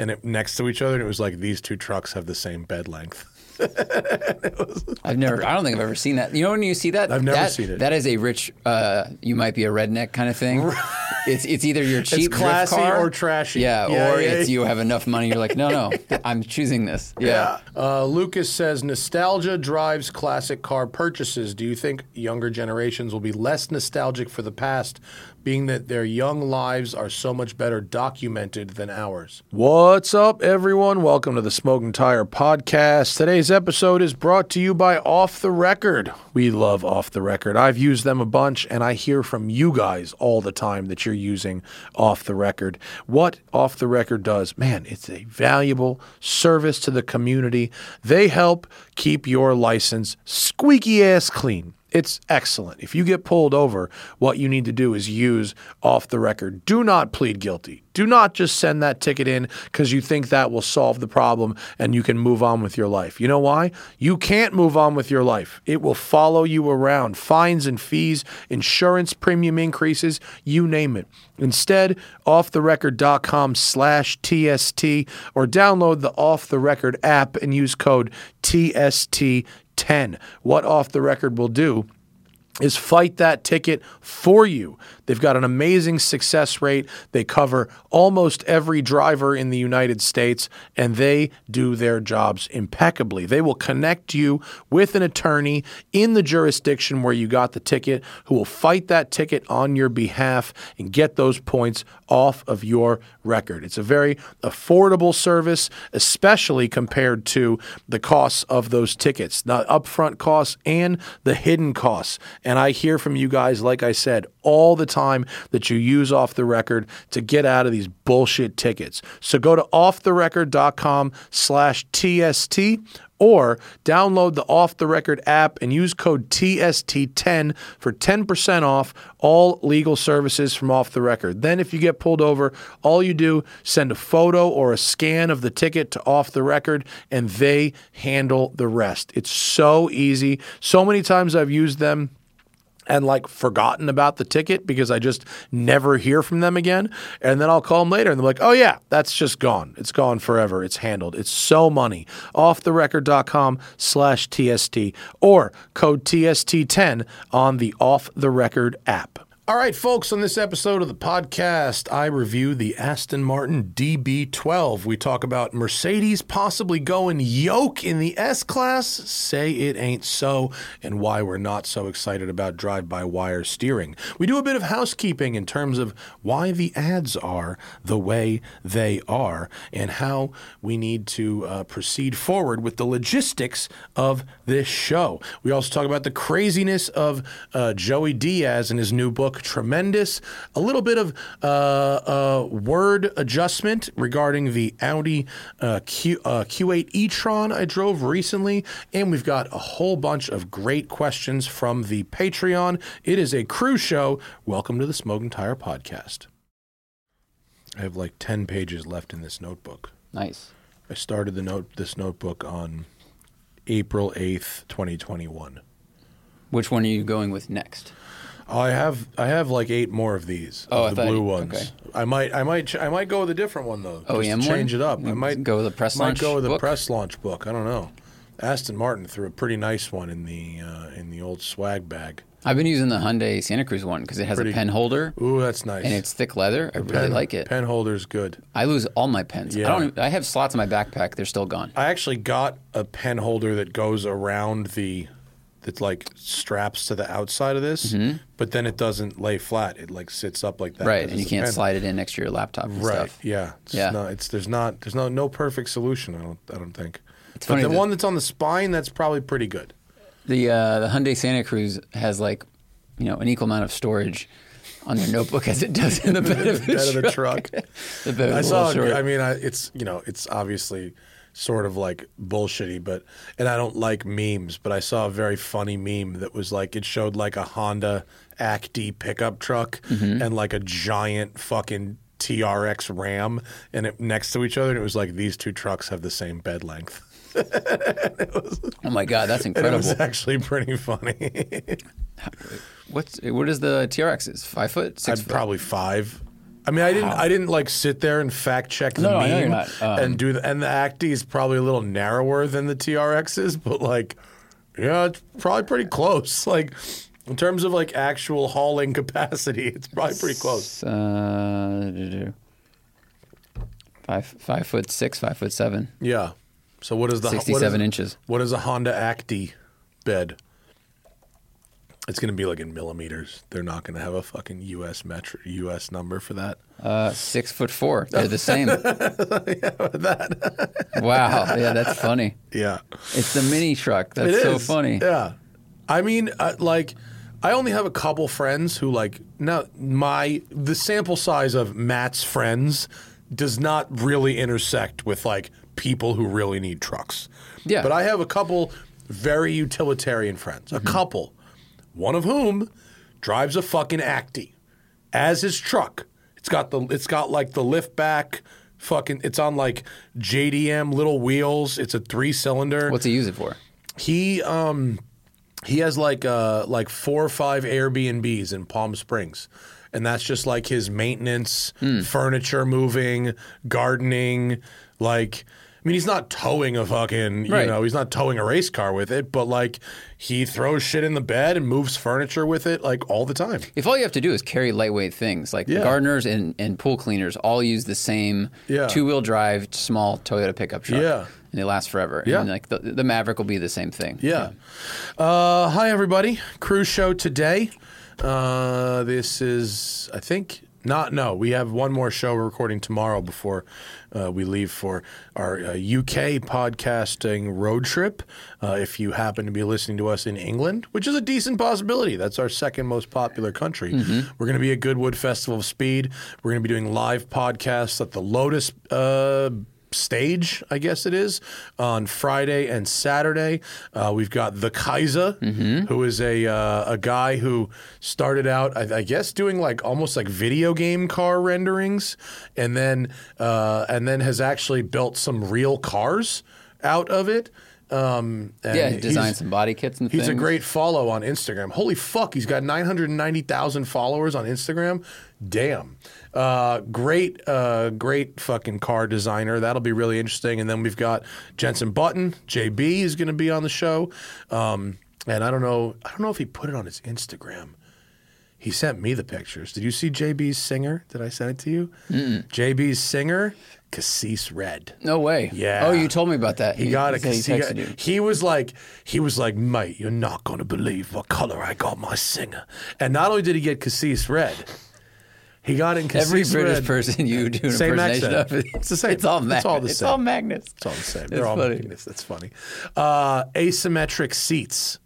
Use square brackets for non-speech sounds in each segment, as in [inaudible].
and it next to each other, and it was like these two trucks have the same bed length. [laughs] I've never. I don't think I've ever seen that. You know when you see that? I've never that, seen it. That is a rich. Uh, you might be a redneck kind of thing. it's it's either your [laughs] cheap drift classy car or trashy. Yeah, Yeah, or yeah, it's yeah. you have enough money. You're like, no, no, [laughs] I'm choosing this. Yeah. Uh, Lucas says nostalgia drives classic car purchases. Do you think younger generations will be less nostalgic for the past, being that their young lives are so much better documented than ours? What's up, everyone? Welcome to the Smoking Tire Podcast. Today's episode is brought to you by Off the Record. We love Off the Record. I've used them a bunch, and I hear from you guys all the time that you're using Off the Record. What Off the Record does, man, it's a valuable service to the community. They help keep your license squeaky ass clean. It's excellent. If you get pulled over, what you need to do is use off the record. Do not plead guilty. Do not just send that ticket in because you think that will solve the problem and you can move on with your life. You know why? You can't move on with your life. It will follow you around. Fines and fees, insurance premium increases, you name it. Instead, offtherecord.com slash TST or download the Off the Record app and use code TST10. What Off the Record will do is fight that ticket for you. They've got an amazing success rate. They cover almost every driver in the United States and they do their jobs impeccably. They will connect you with an attorney in the jurisdiction where you got the ticket who will fight that ticket on your behalf and get those points off of your record. It's a very affordable service, especially compared to the costs of those tickets, the upfront costs and the hidden costs. And I hear from you guys, like I said, all the time that you use off the record to get out of these bullshit tickets. So go to offtherecord.com slash TST or download the Off the Record app and use code TST10 for 10% off all legal services from Off the Record. Then, if you get pulled over, all you do send a photo or a scan of the ticket to Off the Record, and they handle the rest. It's so easy. So many times I've used them and like forgotten about the ticket because I just never hear from them again. And then I'll call them later and they're like, oh, yeah, that's just gone. It's gone forever. It's handled. It's so money. Offtherecord.com slash TST or code TST10 on the Off the Record app. All right, folks, on this episode of the podcast, I review the Aston Martin DB12. We talk about Mercedes possibly going yoke in the S Class, say it ain't so, and why we're not so excited about drive by wire steering. We do a bit of housekeeping in terms of why the ads are the way they are and how we need to uh, proceed forward with the logistics of this show. We also talk about the craziness of uh, Joey Diaz and his new book, Tremendous. A little bit of uh, uh, word adjustment regarding the Audi uh, Q, uh, Q8 e-tron I drove recently. And we've got a whole bunch of great questions from the Patreon. It is a crew show. Welcome to the Smoking Tire Podcast. I have like 10 pages left in this notebook. Nice. I started the note this notebook on April 8th, 2021. Which one are you going with next? I have I have like eight more of these. Oh, of the thought blue ones. okay. I might I might ch- I might go with a different one though. just to OEM one? change it up. I might go with a press might launch go with a book? press launch book. I don't know. Aston Martin threw a pretty nice one in the uh, in the old swag bag. I've been using the Hyundai Santa Cruz one because it has Pretty- a pen holder Ooh, that's nice. and it's thick leather. I really like it. Pen holder's good. I lose all my pens. Yeah. I don't. I have slots in my backpack. They're still gone. I actually got a pen holder that goes around the that like straps to the outside of this, but then it doesn't lay flat. It like sits up like that. Mm-hmm. right, and you can't pen. slide it in next to your laptop and Right. stuff. Yeah. It's Yeah. Not, it's there's not there's no no perfect solution. I don't I don't think. but funny the that- one that's on the spine that's probably pretty good. The uh, the Hyundai Santa Cruz has like, you know, an equal amount of storage on their notebook as it does in the bed of [laughs] the, Bed of the truck. [laughs] The bed I saw. I mean, I, it's you know it's obviously sort of like bullshitty, but and I don't like memes, but I saw a very funny meme that was like it showed like a Honda Acti pickup truck Mm-hmm. and like a giant fucking TRX Ram and it next to each other, and it was like these two trucks have the same bed length. [laughs] oh my god, that's [laughs] And it incredible. was actually pretty funny. [laughs] What's what is the TRX? Is five foot, 6 I'd foot? probably five. I mean, I didn't. I didn't like sit there and fact check the No, no, I meme know you're not. Um, and do the. And the Acti is probably a little narrower than the TRXs, but like, yeah, it's probably pretty close. [laughs] Like, in terms of like actual hauling capacity, [laughs] it's probably pretty close. Uh, five five foot six, five foot seven, Yeah. So what is the what is- sixty-seven inches. What is a Honda Acti bed? It's going to be like in millimeters. They're not going to have a fucking U.S. metro U.S. number for that. Uh, six foot four. They're the same. [laughs] wow. Yeah, that's funny. Yeah. It's the mini truck. That's It so is. funny. Yeah. I mean, uh, like, I only have a couple friends who like now my the sample size of Matt's friends does not really intersect with like people who really need trucks. Yeah. But I have a couple very utilitarian friends. Mm-hmm. A couple, one of whom drives a fucking Acti as his truck. It's got the it's got like the lift back fucking it's on like JDM little wheels. It's a 3 cylinder What's he use it for? he um he has like uh like four or five Airbnbs in Palm Springs. And that's just like his maintenance, Hmm. furniture moving, gardening, like I mean he's not towing a fucking you Right. know, he's not towing a race car with it, but like he throws shit in the bed and moves furniture with it like all the time. If all you have to do is carry lightweight things, like Yeah. gardeners and, and pool cleaners all use the same Yeah. two wheel drive small Toyota pickup truck. Yeah. And they last forever. Yeah. And like the, the Maverick will be the same thing. Yeah. Uh, hi, everybody. Cruise show today. Uh, this is, I think, not, no, we have one more show we're recording tomorrow before uh, we leave for our uh, UK podcasting road trip. Uh, if you happen to be listening to us in England, which is a decent possibility, that's our second most popular country. We're going to be at Goodwood Festival of Speed. We're going to be doing live podcasts at the Lotus. Stage, I guess it is, on Friday and Saturday. Uh, we've got the Kaiser, who is a uh, a guy who started out, I, I guess, doing like almost like video game car renderings, and then uh, and then has actually built some real cars out of it. Um, and Yeah, he designed some body kits and things. He's things. a great follow on Instagram. Holy fuck, he's got 990,000 followers on Instagram. Damn. Uh, great, uh, great fucking car designer. That'll be really interesting. And then we've got Jensen Button. JB is going to be on the show. Um, and I don't know, I don't know if he put it on his Instagram. He sent me the pictures. Did you see JB's singer? Did I send it to you? JB's singer, Cassis Red. No way. Yeah. Oh, you told me about that. He got it. He, He, got- he was like, he was like, mate, you're not going to believe what color I got my singer. And not only did he get Cassis red, he got in Cassis Every British red. person you do an Same impersonation accent. of, It's the same. It's all It's all the same. It's all Magnus. It's all the same. It's They're all funny. magnets. That's funny. Uh, asymmetric seats.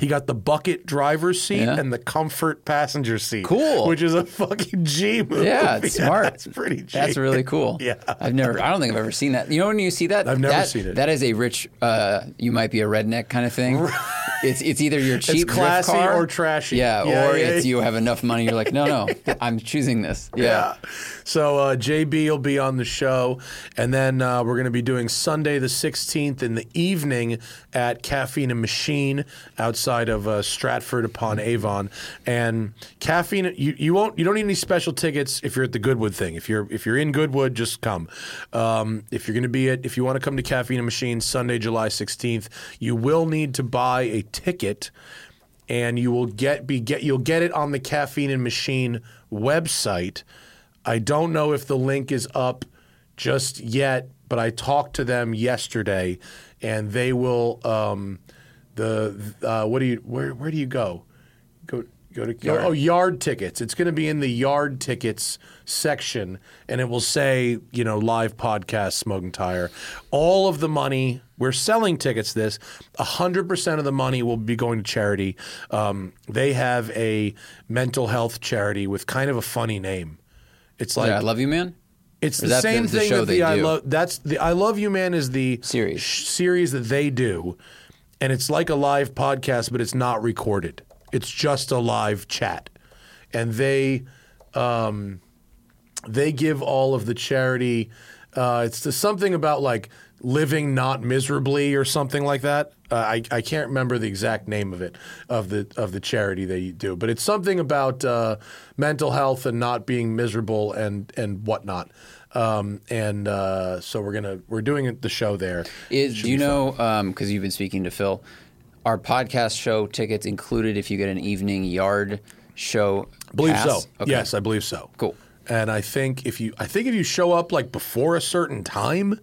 He got the bucket driver's seat Yeah. and the comfort passenger seat. Cool. Which is a fucking G move. Yeah, it's [laughs] smart. It's pretty G. That's really cool. [laughs] Yeah. I've never. I don't think I've ever seen that. You know when you see that? I've never that, seen it. That is a rich. Uh, you might be a redneck kind of thing. [laughs] it's it's either your cheap drift classy car or trashy. Yeah, Yeah, or yeah, it's yeah. you have enough money. You're like, no, no, I'm choosing this. Yeah. Yeah. So uh, JB will be on the show, and then uh, we're going to be doing Sunday the 16th in the evening at Caffeine and Machine outside of uh, Stratford upon Avon. And caffeine, you, you won't, you don't need any special tickets if you're at the Goodwood thing. If you're if you're in Goodwood, just come. Um, if you're going to be at, if you want to come to Caffeine and Machine Sunday, July 16th, you will need to buy a ticket and you will get be get you'll get it on the caffeine and machine website. I don't know if the link is up just yet, but I talked to them yesterday, and they will. Um, the uh, what do you where where do you go? Go go to Yard. oh yard tickets. It's going to be in the yard tickets section, and it will say you know live podcast smoking tire. All of the money we're selling tickets. This hundred percent of the money will be going to charity. Um, they have a mental health charity with kind of a funny name. It's like yeah, I love you, man. It's the same the- the thing that the I love. That's the I love you, man. Is the Series. sh- series that they do, and it's like a live podcast, but it's not recorded. It's just a live chat, and they um, they give all of the charity Uh, it's just something about like living not miserably or something like that. Uh, I, I can't remember the exact name of it of the of the charity they do, but it's something about uh, mental health and not being miserable and and whatnot. Um, and uh, so we're gonna we're doing the show there. Is do you know because you've been speaking to Phil? Our podcast show tickets included if you get an evening yard show? I believe pass? so. Okay. Yes, I believe so. Cool. And I think if you I think if you show up like before a certain time,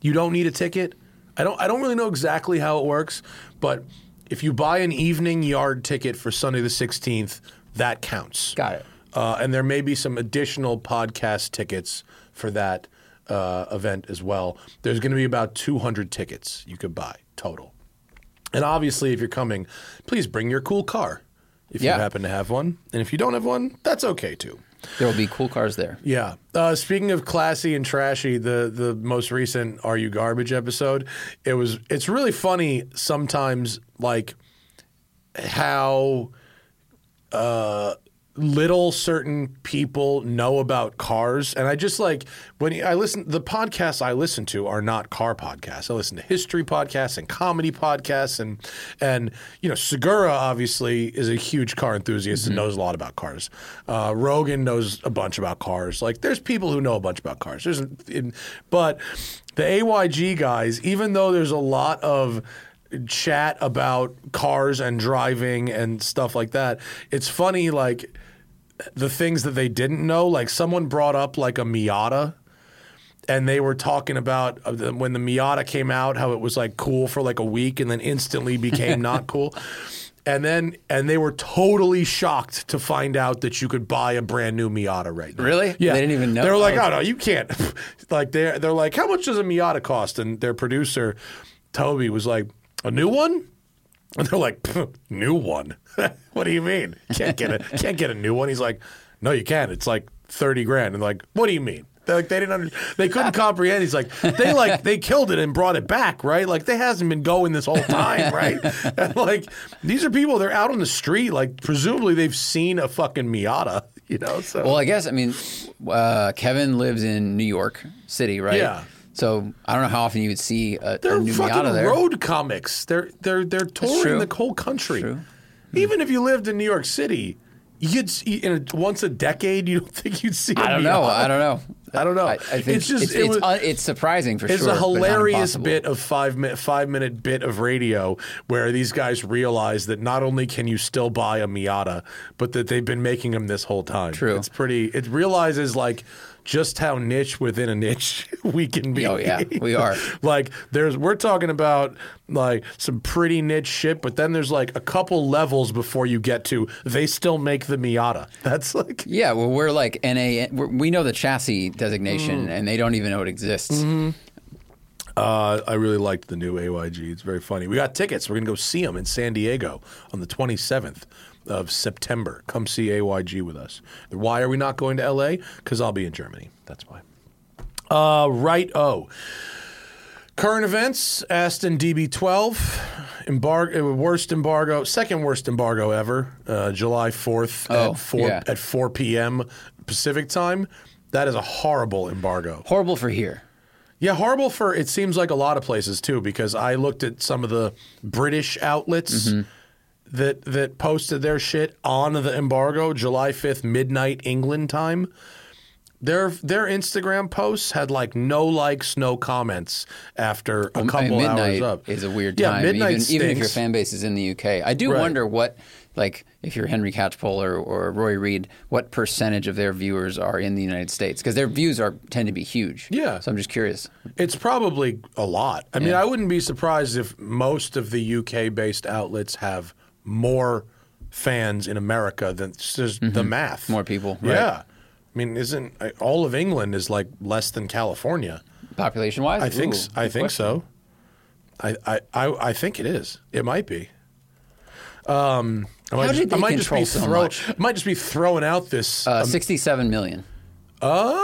you don't need a ticket. I don't I don't really know exactly how it works, but if you buy an evening yard ticket for Sunday the 16th, that counts. Got it. Uh, and there may be some additional podcast tickets for that uh, event as well. There's going to be about 200 tickets you could buy total. And obviously, if you're coming, please bring your cool car if Yeah. you happen to have one. And if you don't have one, that's okay too. There will be cool cars there. Yeah. Uh, speaking of classy and trashy, the the most recent "Are You Garbage" episode, it was. It's really funny sometimes, like how uh, little certain people know about cars, and I just like when I listen. The podcasts I listen to are not car podcasts. I listen to history podcasts and comedy podcasts, and and you know Segura obviously is a huge car enthusiast and knows a lot about cars. Uh, Rogan knows a bunch about cars. Like there's people who know a bunch about cars. There's, in, but the AYG guys, even though there's a lot of chat about cars and driving and stuff like that. It's funny, like the things that they didn't know. Like someone brought up like a Miata. And they were talking about uh, when the Miata came out, how it was like cool for like a week and then instantly became not [laughs] cool. And then, and they were totally shocked to find out that you could buy a brand new Miata right now. Really? Yeah. They didn't even know? They were like, Oh. oh no, you can't. [laughs] like they're they're like, how much does a Miata cost? And their producer, Toby, was like, a new one. And they're like, new one? [laughs] what do you mean? Can't get a [laughs] can't get a new one. He's like, no, you can. It's like thirty grand. And like, what do you mean? They're like they didn't under, they couldn't [laughs] comprehend. He's like they like they killed it and brought it back, right? Like they hasn't been going this whole time, right? And like these are people they're out on the street, like presumably they've seen a fucking Miata, you know. So Well, I guess I mean, uh, Kevin lives in New York City, right? Yeah. So I don't know how often you would see a, a They're new fucking Miata there. road comics. They're they're they're touring the whole country. True. Hmm. Even if you lived in New York City, you'd see, in a, once a decade. You don't [laughs] think you'd see? I I don't know. I don't know. I don't know. I, I think It's just- it's, it it's, was- un- it's surprising for It's sure. It's a hilarious bit of five minute five minute bit of radio where these guys realize that not only can you still buy a Miata, but that they've been making them this whole time. True. It's pretty. It realizes like just how niche within a niche [laughs] we can be. Oh, yeah, we are. [laughs] like there's we're talking about like some pretty niche shit, but then there's like a couple levels before you get to they still make the Miata. [laughs] That's like Yeah, well, we're like NA. We're, we know the chassis Mm. designation, and they don't even know it exists. Mm-hmm. Uh, I really liked the new AYG. It's very funny. We got tickets. We're going to go see them in San Diego on the 27th of September. Come see AYG with us. Why are we not going to LA? Because I'll be in Germany. That's why. Uh, right. Oh. Current events Aston DB12. Embargo, worst embargo, second worst embargo ever. Uh, July 4th Oh, at 4 yeah. at 4 p.m. Pacific time. That is a horrible embargo. Horrible for here. Yeah, horrible for it seems like a lot of places too, because I looked at some of the British outlets that that posted their shit on the embargo, July fifth, midnight England time. Their their Instagram posts had like no likes, no comments after a mean, couple midnight hours up. is a weird time. Yeah, midnight even, even if your fan base is in the UK. I do Right. wonder what, like, if you're Henry Catchpole or, or Rory Reid, what percentage of their viewers are in the United States? Because their views are tend to be huge. Yeah. So I'm just curious. It's probably a lot. I mean, I wouldn't be surprised if most of the UK based outlets have more fans in America than just the math. Mm-hmm. More people, right. Yeah. I mean, isn't all of England is like less than California? Population wise? I think s- I think so. I, I, I, I think it is. It might be. Um, I might How just, I might just be so throw- might just be throwing out this. Uh, 67 million. uh,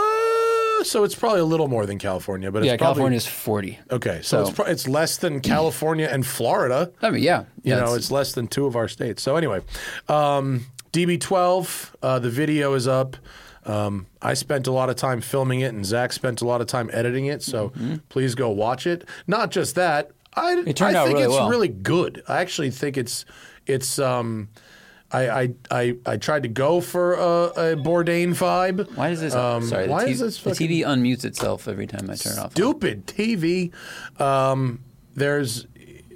so it's probably a little more than California, but Yeah, it's probably California's 40. Okay, so, it's So- pro- it's less than California and Florida. I mean, yeah. You yeah, know, it's less than two of our states. So anyway, um, DB12, uh, the video is up. Um, I spent a lot of time filming it, and Zach spent a lot of time editing it. So please go watch it. Not just that, I, Mm-hmm. I think really it's well. really good. I actually think it's it's. Um, I, I I I tried to go for a, a Bourdain vibe. Why does this? Um, sorry, the, why TV, is this the TV unmutes itself every time I turn it off. stupid TV. Um, there's,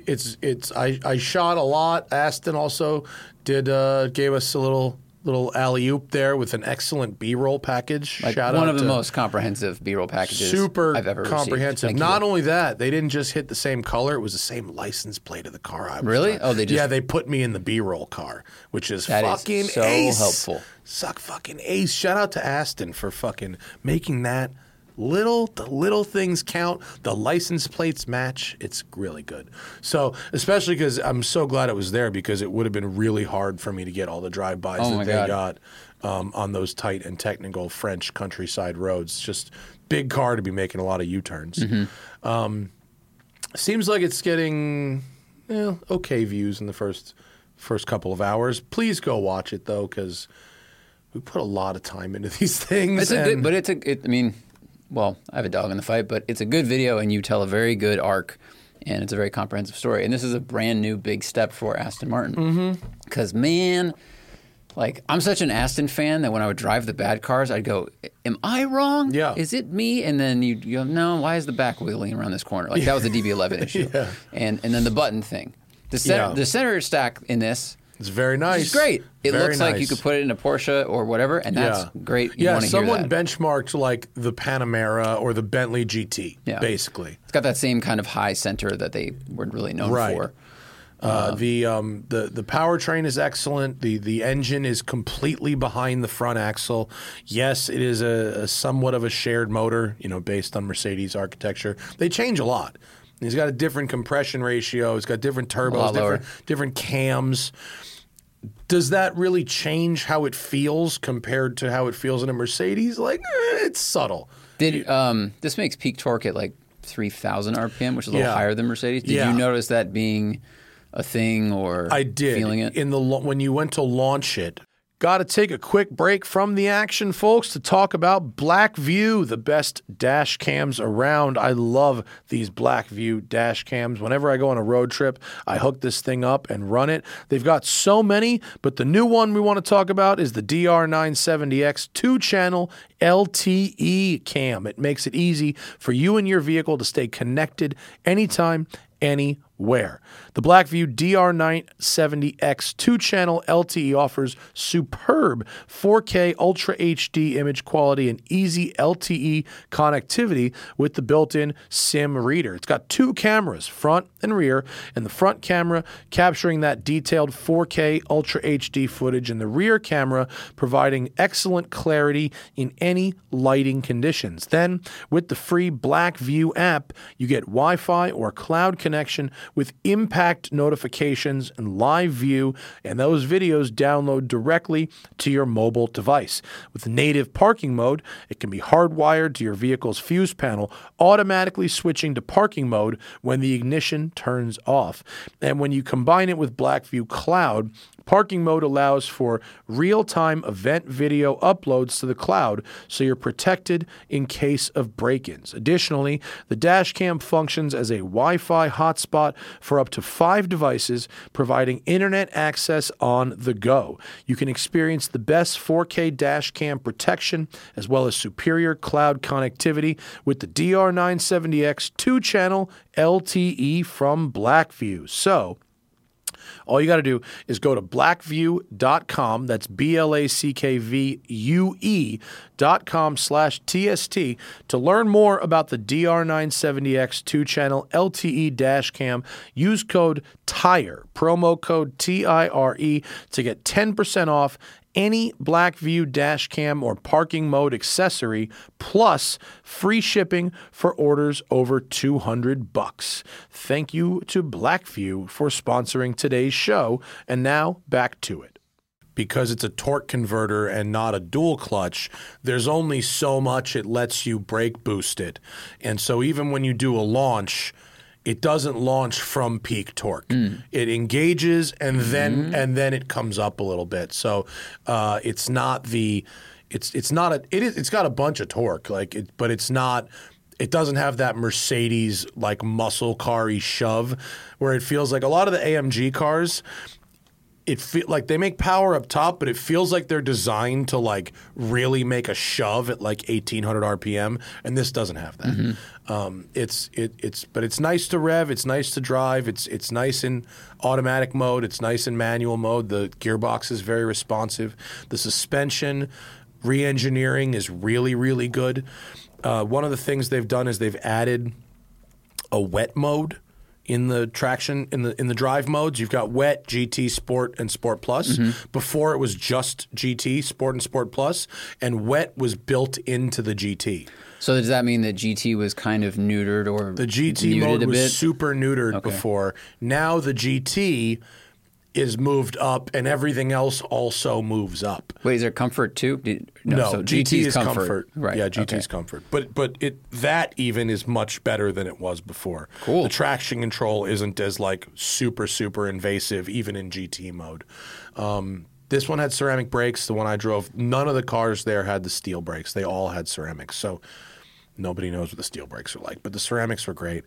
it's it's. I, I shot a lot. Aston also did uh, gave us a little little alley oop there with an excellent B roll package. Like Shout one of the most comprehensive B-roll packages super I've ever comprehensive. Not you. only that, they didn't just hit the same color; it was the same license plate of the car. I was Really? driving. Oh, they just- yeah, they put me in the B roll car, which is That is fucking so ace. helpful. Suck fucking ace. Shout out to Aston for fucking making that little the little things count. The license plates match. It's really good. So especially because I'm so glad it was there because it would have been really hard for me to get all the drive bys Oh that they God. got um, on those tight and technical French countryside roads. Just big car to be making a lot of U turns. Mm-hmm. Um, seems like it's getting okay views in the first first couple of hours. Please go watch it though, because we put a lot of time into [laughs] these things. It's a good, but it's a. It, I mean, well, I have a dog in the fight, but it's a good video, and you tell a very good arc, and it's a very comprehensive story. And this is a brand new big step for Aston Martin. Mm-hmm. Because man, like I'm such an Aston fan that when I would drive the bad cars, I'd go, "Am I wrong? Yeah. is it me?" And then you you go, "No, why is the back wheeling around this corner?" Like that was a DB11 [laughs] issue. Yeah. And and then the button thing, the center Yeah. the center stack in this. It's very nice. It's great. It Very looks like you could put it in a Porsche or whatever, and that's yeah. great. You yeah, someone benchmarked like the Panamera or the Bentley GT, Yeah. basically. It's got that same kind of high center that they were really known Right. for. Uh, the um, the the powertrain is excellent. The the engine is completely behind the front axle. Yes, it is a, a somewhat of a shared motor, you know, based on Mercedes architecture. They change a lot. He's got a different compression ratio. He's got different turbos, different different cams. Does that really change how it feels compared to how it feels in a Mercedes? Like eh, it's subtle. Did um, this makes peak torque at like three thousand RPM, which is a little Yeah. higher than Mercedes? Did Yeah. you notice that being a thing or I did feeling it? in the when you went to launch it. Got to take a quick break from the action, folks, to talk about BlackVue, the best dash cams around. I love these BlackVue dash cams. Whenever I go on a road trip, I hook this thing up and run it. They've got so many, but the new one we want to talk about is the DR970X two-channel LTE cam. It makes it easy for you and your vehicle to stay connected anytime, anywhere. The BlackVue DR970X two channel LTE offers superb 4K Ultra HD image quality and easy LTE connectivity with the built in SIM reader. It's got two cameras, front and rear, and the front camera capturing that detailed 4K Ultra HD footage, and the rear camera providing excellent clarity in any lighting conditions. Then, with the free BlackVue app, you get Wi Fi or cloud connection with impact notifications and live view, and those videos download directly to your mobile device. With native parking mode, it can be hardwired to your vehicle's fuse panel, automatically switching to parking mode when the ignition turns off. And when you combine it with BlackVue Cloud, Parking mode allows for real time event video uploads to the cloud so you're protected in case of break ins. Additionally, the dash cam functions as a Wi Fi hotspot for up to five devices, providing internet access on the go. You can experience the best 4K dash cam protection as well as superior cloud connectivity with the DR970X two channel LTE from BlackVue. So, all you got to do is go to blackvue.com. That's B L A C K V U E dot com slash TST to learn more about the DR970X two channel LTE dash cam. Use code TIRE, promo code T I R E, to get 10% off any BlackVue dash cam or parking mode accessory plus free shipping for orders over 200 bucks. Thank you to BlackVue for sponsoring today's show and now back to it. Because it's a torque converter and not a dual clutch, there's only so much it lets you brake boost it. And so even when you do a launch, it doesn't launch from peak torque. It engages and then and then it comes up a little bit. So uh, it's not the it's it's not a it is it's got a bunch of torque like it, but it's not. It doesn't have that Mercedes like muscle car shove, where it feels like a lot of the AMG cars it feel like they make power up top, but it feels like they're designed to like really make a shove at like 1800 RPM, and this doesn't have that. Mm-hmm. Um, it's it, it's but it's nice to rev, it's nice to drive, it's it's nice in automatic mode, it's nice in manual mode. The gearbox is very responsive. The suspension re-engineering is really really good. Uh, one of the things they've done is they've added a wet mode in the traction in the in the drive modes. You've got wet, GT, Sport, and Sport Plus. Mm-hmm. Before it was just GT, Sport, and Sport Plus, and wet was built into the GT. So does that mean that GT was kind of neutered or The GT mode was bit? super neutered before. Now the GT is moved up, and everything else also moves up. Wait, is there comfort too? Did, No, so GT GT's is comfort. Right. Yeah, GT is okay. comfort. But but it that even is much better than it was before. Cool. The traction control isn't as like super super invasive even in GT mode. Um, this one had ceramic brakes. The one I drove, none of the cars there had the steel brakes. They all had ceramics. So nobody knows what the steel brakes are like. But the ceramics were great.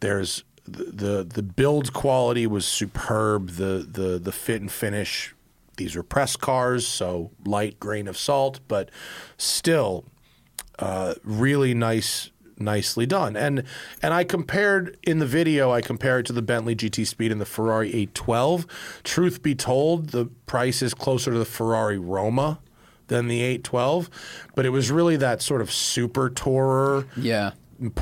There's the the, build quality was superb. The the the fit and finish. These were press cars, so light grain of salt, but still uh, really nice, nicely done. And and I compared in the video, I compared it to the Bentley GT Speed and the Ferrari 812. Truth be told, the price is closer to the Ferrari Roma than the 812, but it was really that sort of super tourer Yeah.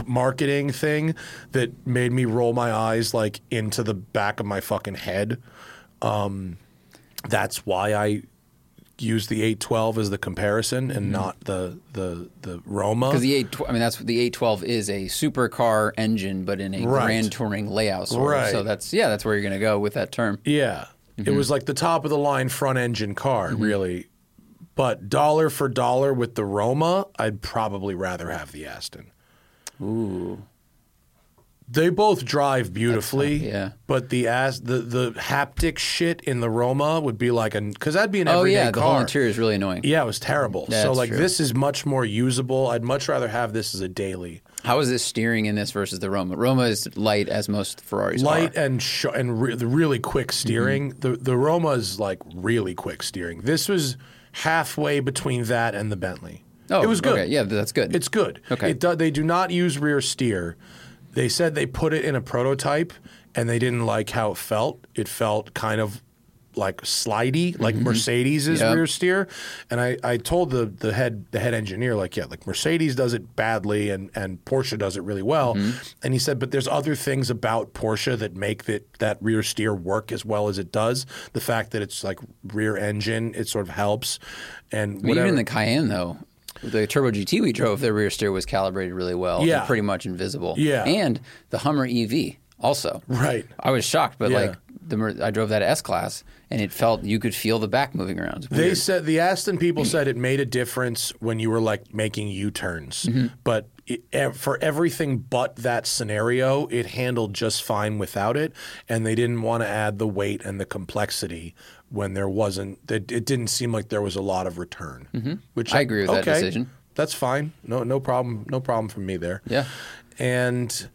Marketing thing that made me roll my eyes like into the back of my fucking head. Um, that's why I use the 812 as the comparison and mm-hmm. not the the the Roma. Because the eight, I mean, that's the eight twelve is a supercar engine, but in a Right. grand touring layout. Sort of. Right. So that's yeah, that's where you're going to go with that term. Yeah. It mm-hmm. was like the top of the line front engine car, mm-hmm. really. But dollar for dollar with the Roma, I'd probably rather have the Aston. Ooh. They both drive beautifully, yeah. But the as the the haptic shit in the Roma would be like a because that'd be an Oh everyday yeah, the whole interior is really annoying. Yeah, it was terrible. so like true. this is much more usable. I'd much rather have this as a daily. How is this steering in this versus the Roma? Roma is light as most Ferraris light are. and sh- and re- the really quick steering. Mm-hmm. The the Roma is like really quick steering. This was halfway between that and the Bentley. Oh, it was good. Okay. Yeah, that's good. It's good. Okay. It do, they do not use rear steer. They said they put it in a prototype and they didn't like how it felt. It felt kind of like slidey, like Mercedes' Mm-hmm. Yeah. rear steer. And I, I told the, the head the head engineer, like, yeah, like Mercedes does it badly and, and Porsche does it really well. Mm-hmm. And he said, but there's other things about Porsche that make that, that rear steer work as well as it does. The fact that it's like rear engine, it sort of helps. And I mean, even the Cayenne though, the Turbo GT we drove, their rear steer was calibrated really well. Yeah. pretty much invisible. Yeah. and the Hummer EV also. right. I was shocked, but Yeah. like the I drove that S class, and it felt you could feel the back moving around. They said the Aston people said it made a difference when you were like making U turns, mm-hmm. but it, for everything but that scenario, it handled just fine without it, and they didn't want to add the weight and the complexity when there wasn't. It, it didn't seem like there was a lot of return. Mm-hmm. Which I agree with that decision. That's fine. No, no problem. No problem from me there. Yeah. and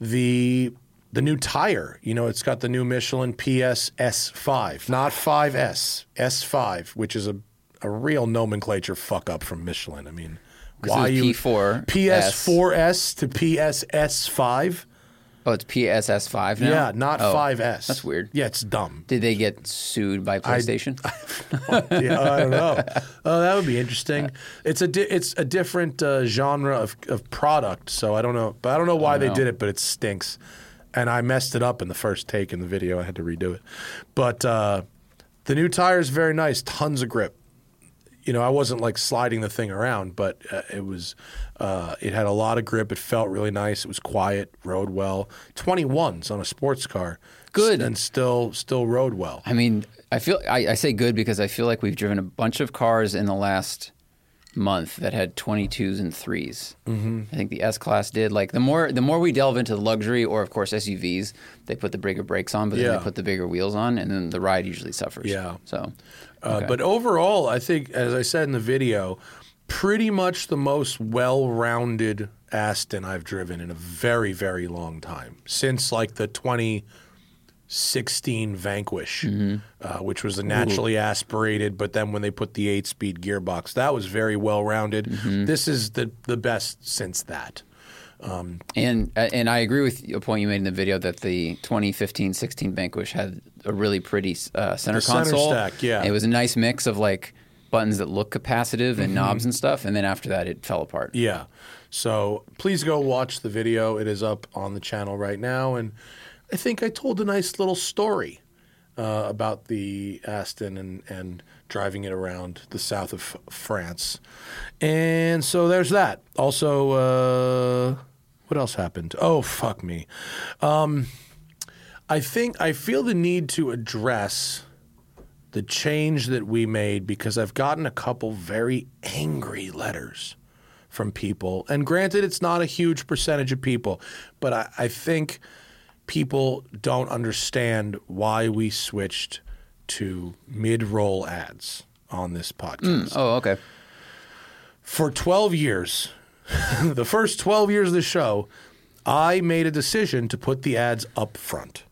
the the new tire. You know, it's got the new Michelin PS S5, not 5S, S5, which is a a real nomenclature fuck up from Michelin. I mean, why you P4, PS4S to PSS5? Oh, it's PSS5 now. Yeah, not Oh, 5S. That's weird. Yeah, it's dumb. Did they get sued by PlayStation? [laughs] yeah, I don't know. Oh, that would be interesting. It's a di- it's a different uh, genre of, of product, so I don't know. But I don't know why they know. did it, but it stinks. And I messed it up in the first take in the video. I had to redo it. But uh, the new tire is very nice. Tons of grip. You know, I wasn't like sliding the thing around, but uh, it was. Uh, it had a lot of grip. It felt really nice. It was quiet. Rode well. Twenty ones on a sports car. Good. and still still rode well. I mean, I feel I, I say good because I feel like we've driven a bunch of cars in the last month that had 22s and 3s. Mm-hmm. I think the S class did. Like the more the more we delve into the luxury or of course SUVs, they put the bigger brakes on, but then Yeah. they put the bigger wheels on, and then the ride usually suffers. Yeah. So. Uh, okay. But overall, I think, as I said in the video, pretty much the most well-rounded Aston I've driven in a very, very long time since like the 2016 Vanquish, uh, which was a naturally aspirated. But then when they put the eight-speed gearbox, that was very well-rounded. This is the the best since that. And and I agree with a point you made in the video that the 2015-16 Vanquish had a really pretty uh, center The center console. stack, yeah. It was a nice mix of like buttons that look capacitive and knobs and stuff, and then after that it fell apart. Yeah. So please go watch the video. It is up on the channel right now. And I think I told a nice little story uh, about the Aston and, and driving it around the south of France. And so there's that. Also, uh, what else happened? Oh, fuck me. Um, I think I feel the need to address the change that we made because I've gotten a couple very angry letters from people. And granted, it's not a huge percentage of people, but I, I think people don't understand why we switched to mid roll ads on this podcast. Oh, okay. For 12 years, [laughs] the first 12 years of the show, I made a decision to put the ads up front.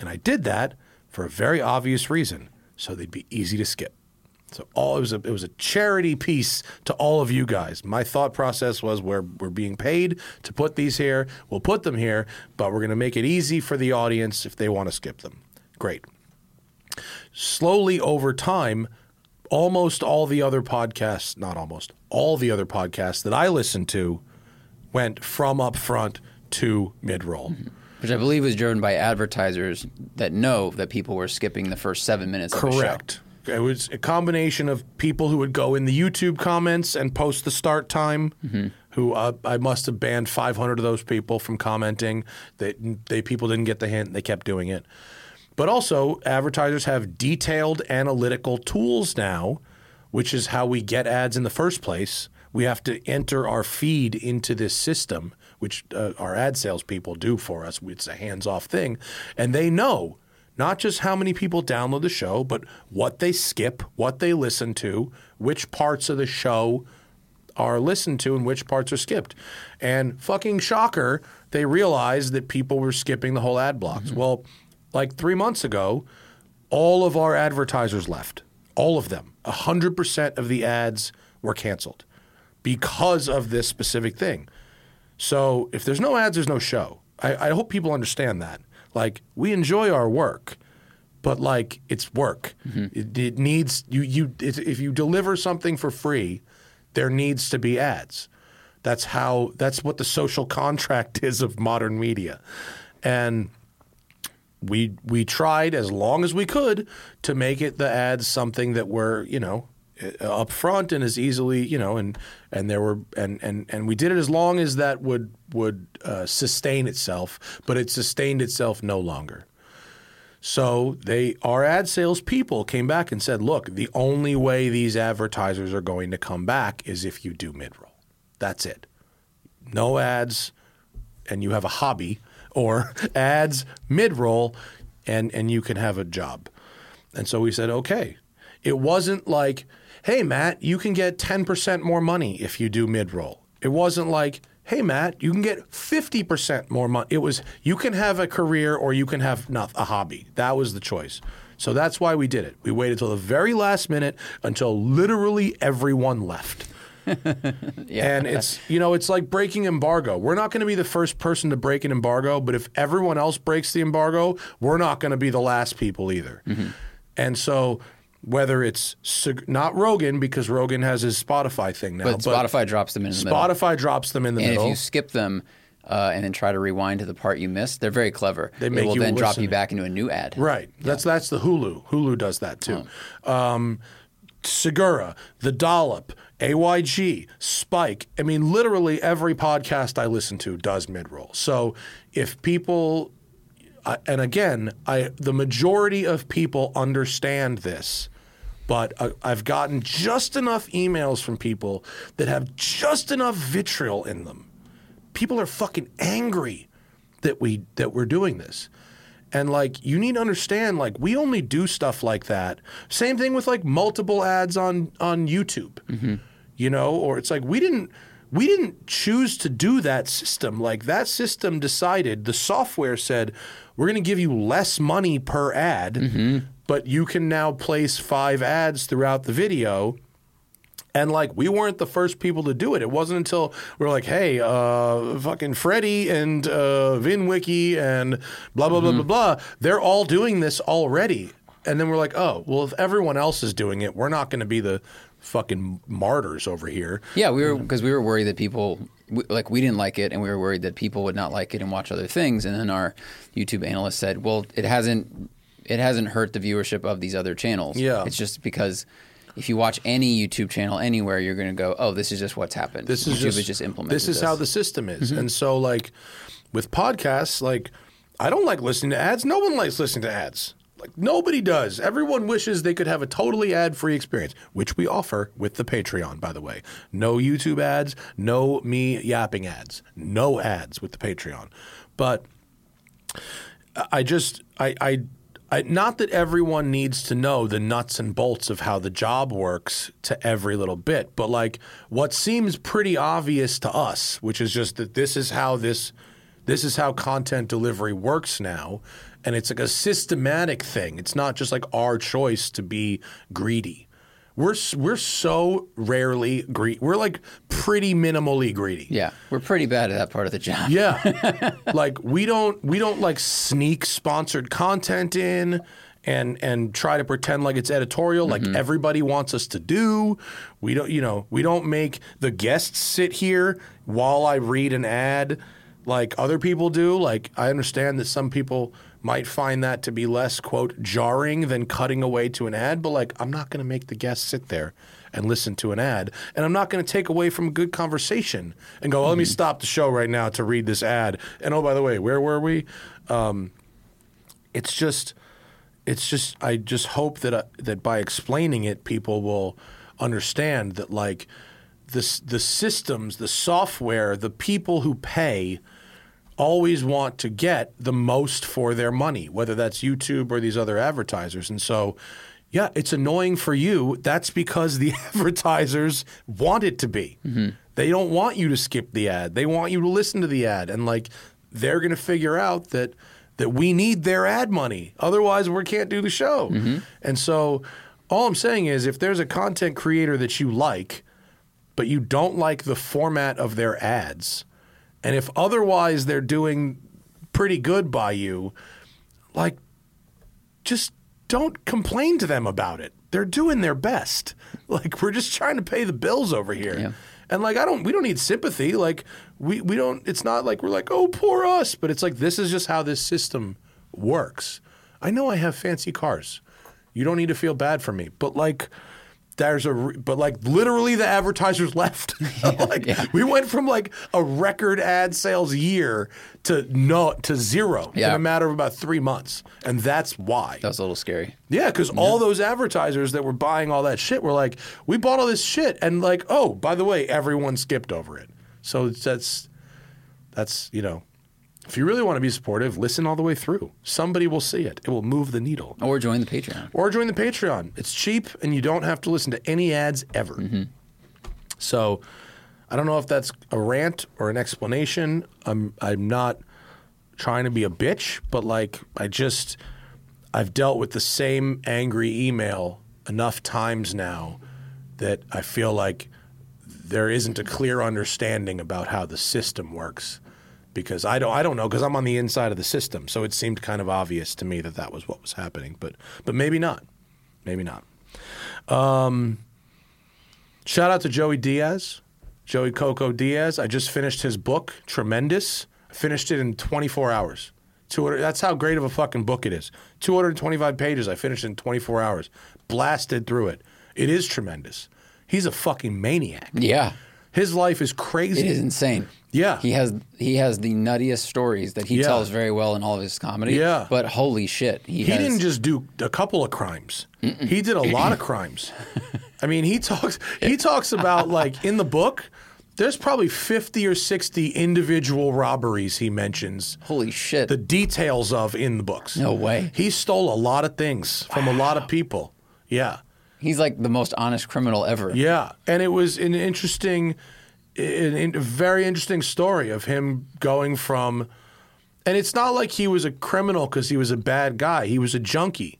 And I did that for a very obvious reason so they'd be easy to skip. So all it was a it was a charity piece to all of you guys. My thought process was we're we're being paid to put these here. We'll put them here, but we're going to make it easy for the audience if they want to skip them. Great. Slowly over time, almost all the other podcasts, not almost, all the other podcasts that I listened to went from up front to mid roll. Which I believe was driven by advertisers that know that people were skipping the first seven minutes of the show. Correct. It was a combination of people who would go in the YouTube comments and post the start time. Who uh, I must have banned 500 of those people from commenting. That they people didn't get the hint. They kept doing it. But also, advertisers have detailed analytical tools now, which is how we get ads in the first place. We have to enter our feed into this system, which uh, our ad salespeople do for us. It's a hands off thing. And they know not just how many people download the show, but what they skip, what they listen to, which parts of the show are listened to and which parts are skipped. And fucking shocker, they realized that people were skipping the whole ad blocks. Well, like three months ago, all of our advertisers left. All of them. 100% of the ads were canceled because of this specific thing. So if there's no ads, there's no show. I, I hope people understand that. Like, we enjoy our work, but like, it's work. Mm-hmm. It, it needs, you, you, it, if you deliver something for free, there needs to be ads. That's how, that's what the social [laughs] contract is of modern media. And we we tried as long as we could to make it the ads something that were you know up front and as easily you know and and there were and and and we did it as long as that would would uh, sustain itself but it sustained itself no longer. So they our ad sales people came back and said look the only way these advertisers are going to come back is if you do mid-roll. That's it. No ads and you have a hobby or ads mid-roll and and you can have a job. And so we said, "Okay." It wasn't like, "Hey Matt, you can get 10% more money if you do mid-roll." It wasn't like, "Hey Matt, you can get 50% more money." It was, "You can have a career or you can have not a hobby." That was the choice. So that's why we did it. We waited till the very last minute until literally everyone left. [laughs] And it's you know it's like breaking embargo. We're not going to be the first person to break an embargo, but if everyone else breaks the embargo, we're not going to be the last people either. And so whether it's not Rogan because Rogan has his Spotify thing now, But Spotify drops them in the middle. Spotify drops them in the And middle. if you skip them uh, and then try to rewind to the part you missed, they're very clever. They make will you then drop you back into a new ad. Right. That's that's the Hulu. Hulu does that too. Um, Segura, The Dollop, AYG, Spike. I mean, literally every podcast I listen to does mid roll. So if people, and again, I the majority of people understand this but uh, I've gotten just enough emails from people that have just enough vitriol in them. People are fucking angry that we that we're doing this. And like you need to understand like we only do stuff like that. Same thing with like multiple ads on on YouTube. Mm-hmm. You know, or it's like we didn't we didn't choose to do that system. Like that system decided the software said we're going to give you less money per ad, mm-hmm. but you can now place 5 ads throughout the video. And like we weren't the first people to do it. It wasn't until we are like, hey, uh, fucking Freddie and uh, VinWiki and blah blah blah blah blah. They're all doing this already. And then we're like, oh, well, if everyone else is doing it, we're not going to be the fucking martyrs over here. Yeah, we were because we were worried that people we, like we didn't like it, and we were worried that people would not like it and watch other things. And then our YouTube analyst said, "Well, it hasn't it hasn't hurt the viewership of these other channels. Yeah. it's just because." If you watch any YouTube channel anywhere, you're going to go, "Oh, this is just what's happened. This is YouTube just, has just implemented This is how the system is. Mm-hmm. And so, like, with podcasts, like, I don't like listening to ads. No one likes listening to ads. Like, nobody does. Everyone wishes they could have a totally ad free experience, which we offer with the Patreon, by the way. No YouTube ads, no me yapping ads, no ads with the Patreon. But I just I, I I not that everyone needs to know the nuts and bolts of how the job works to every little bit, but like what seems pretty obvious to us, which is just that this is how this this is how content delivery works now, and it's like a systematic thing. It's not just like our choice to be greedy. We're we're so rarely greedy. We're like pretty minimally greedy. Yeah, we're pretty bad at that part of the job. Yeah. [laughs] like we don't we don't like sneak sponsored content in and and try to pretend like it's editorial like mm-hmm. everybody wants us to do. We don't you know, we don't make the guests sit here while I read an ad like other people do. Like I understand that some people might find that to be less quote jarring than cutting away to an ad, but like I'm not going to make the guests sit there and listen to an ad, and I'm not going to take away from a good conversation and go, "Let me stop the show right now to read this ad." And oh, by the way, where were we? Um, it's just, it's just. I just hope that uh, that by explaining it, people will understand that like this, the systems, the software, the people who pay always want to get the most for their money, whether that's YouTube or these other advertisers. And so, yeah, it's annoying for you. That's because the [laughs] advertisers want it to be. Mm-hmm. They don't want you to skip the ad. They want you to listen to the ad. And like they're going to figure out that that we need their ad money. Otherwise, we can't do the show. Mm-hmm. And so all I'm saying is if there's a content creator that you like, but you don't like the format of their ads, and if otherwise they're doing pretty good by you, like just don't complain to them about it. They're doing their best. [laughs] Like we're just trying to pay the bills over here. Yeah. And like I don't we don't need sympathy. Like we we don't it's not like we're like, "Oh, poor us," but it's like this is just how this system works. I know I have fancy cars. You don't need to feel bad for me. But like there's a re- but like literally the advertisers [laughs] left. [laughs] like we went from like a record ad sales year to no to zero in a matter of about 3 months. And that's why. That was a little scary. Yeah, because all those advertisers that were buying all that shit were like, we bought all this shit, and like, oh, by the way, everyone skipped over it. So that's that's you know, if you really want to be supportive, listen all the way through. Somebody will see it. It will move the needle. Or join the Patreon. Or join the Patreon. It's cheap, and you don't have to listen to any ads ever. Mm-hmm. So, I don't know if that's a rant or an explanation. I'm I'm not trying to be a bitch, but like I just I've dealt with the same angry email enough times now that I feel like there isn't a clear understanding about how the system works because I don't I don't know because I'm on the inside of the system, so it seemed kind of obvious to me that that was what was happening, but but maybe not, maybe not. Um, shout out to Joey Diaz, Joey Coco Diaz. I just finished his book, Tremendous. Finished it in 24 hours. 200, that's how great of a fucking book it is. 225 pages. I finished in 24 hours. Blasted through it. It is tremendous. He's a fucking maniac. Yeah. His life is crazy. It is insane. Yeah. He has he has the nuttiest stories that he Yeah. tells very well in all of his comedy. Yeah. But holy shit, he, He has, didn't just do a couple of crimes. He did a lot of [laughs] crimes. I mean, he talks he talks about like in the book, there's probably 50 or 60 individual robberies he mentions holy shit. the details of in the books. No way. He stole a lot of things from a lot of people. Yeah. He's like the most honest criminal ever. Yeah, and it was an interesting, an, a very interesting story of him going from, and it's not like he was a criminal because he was a bad guy. He was a junkie,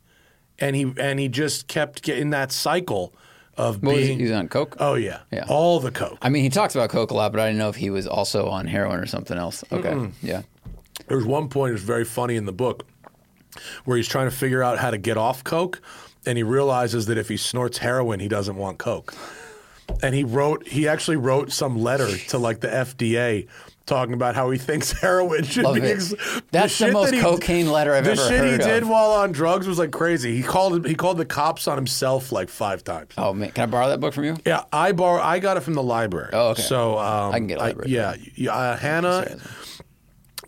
and he and he just kept getting that cycle of he, being. he was on coke. oh yeah, Yeah. all the coke. I mean, he talks about coke a lot, but I didn't know if he was also on heroin or something else. Okay, yeah. There was one point, it was very funny in the book, where he's trying to figure out how to get off coke, and he realizes that if he snorts heroin, he doesn't want coke. And he wrote, he actually wrote some letter to like the FDA talking about how he thinks [laughs] heroin should Love be. ex- That's the shit most that he- cocaine letter I've ever heard. the shit he heard did while on drugs was like crazy. He called he called the cops on himself like five times. Oh man, can I borrow that book from you? Yeah, I borrow. I got it from the library. Oh, okay. So um, I can get a library yeah, yeah, uh, Hannah.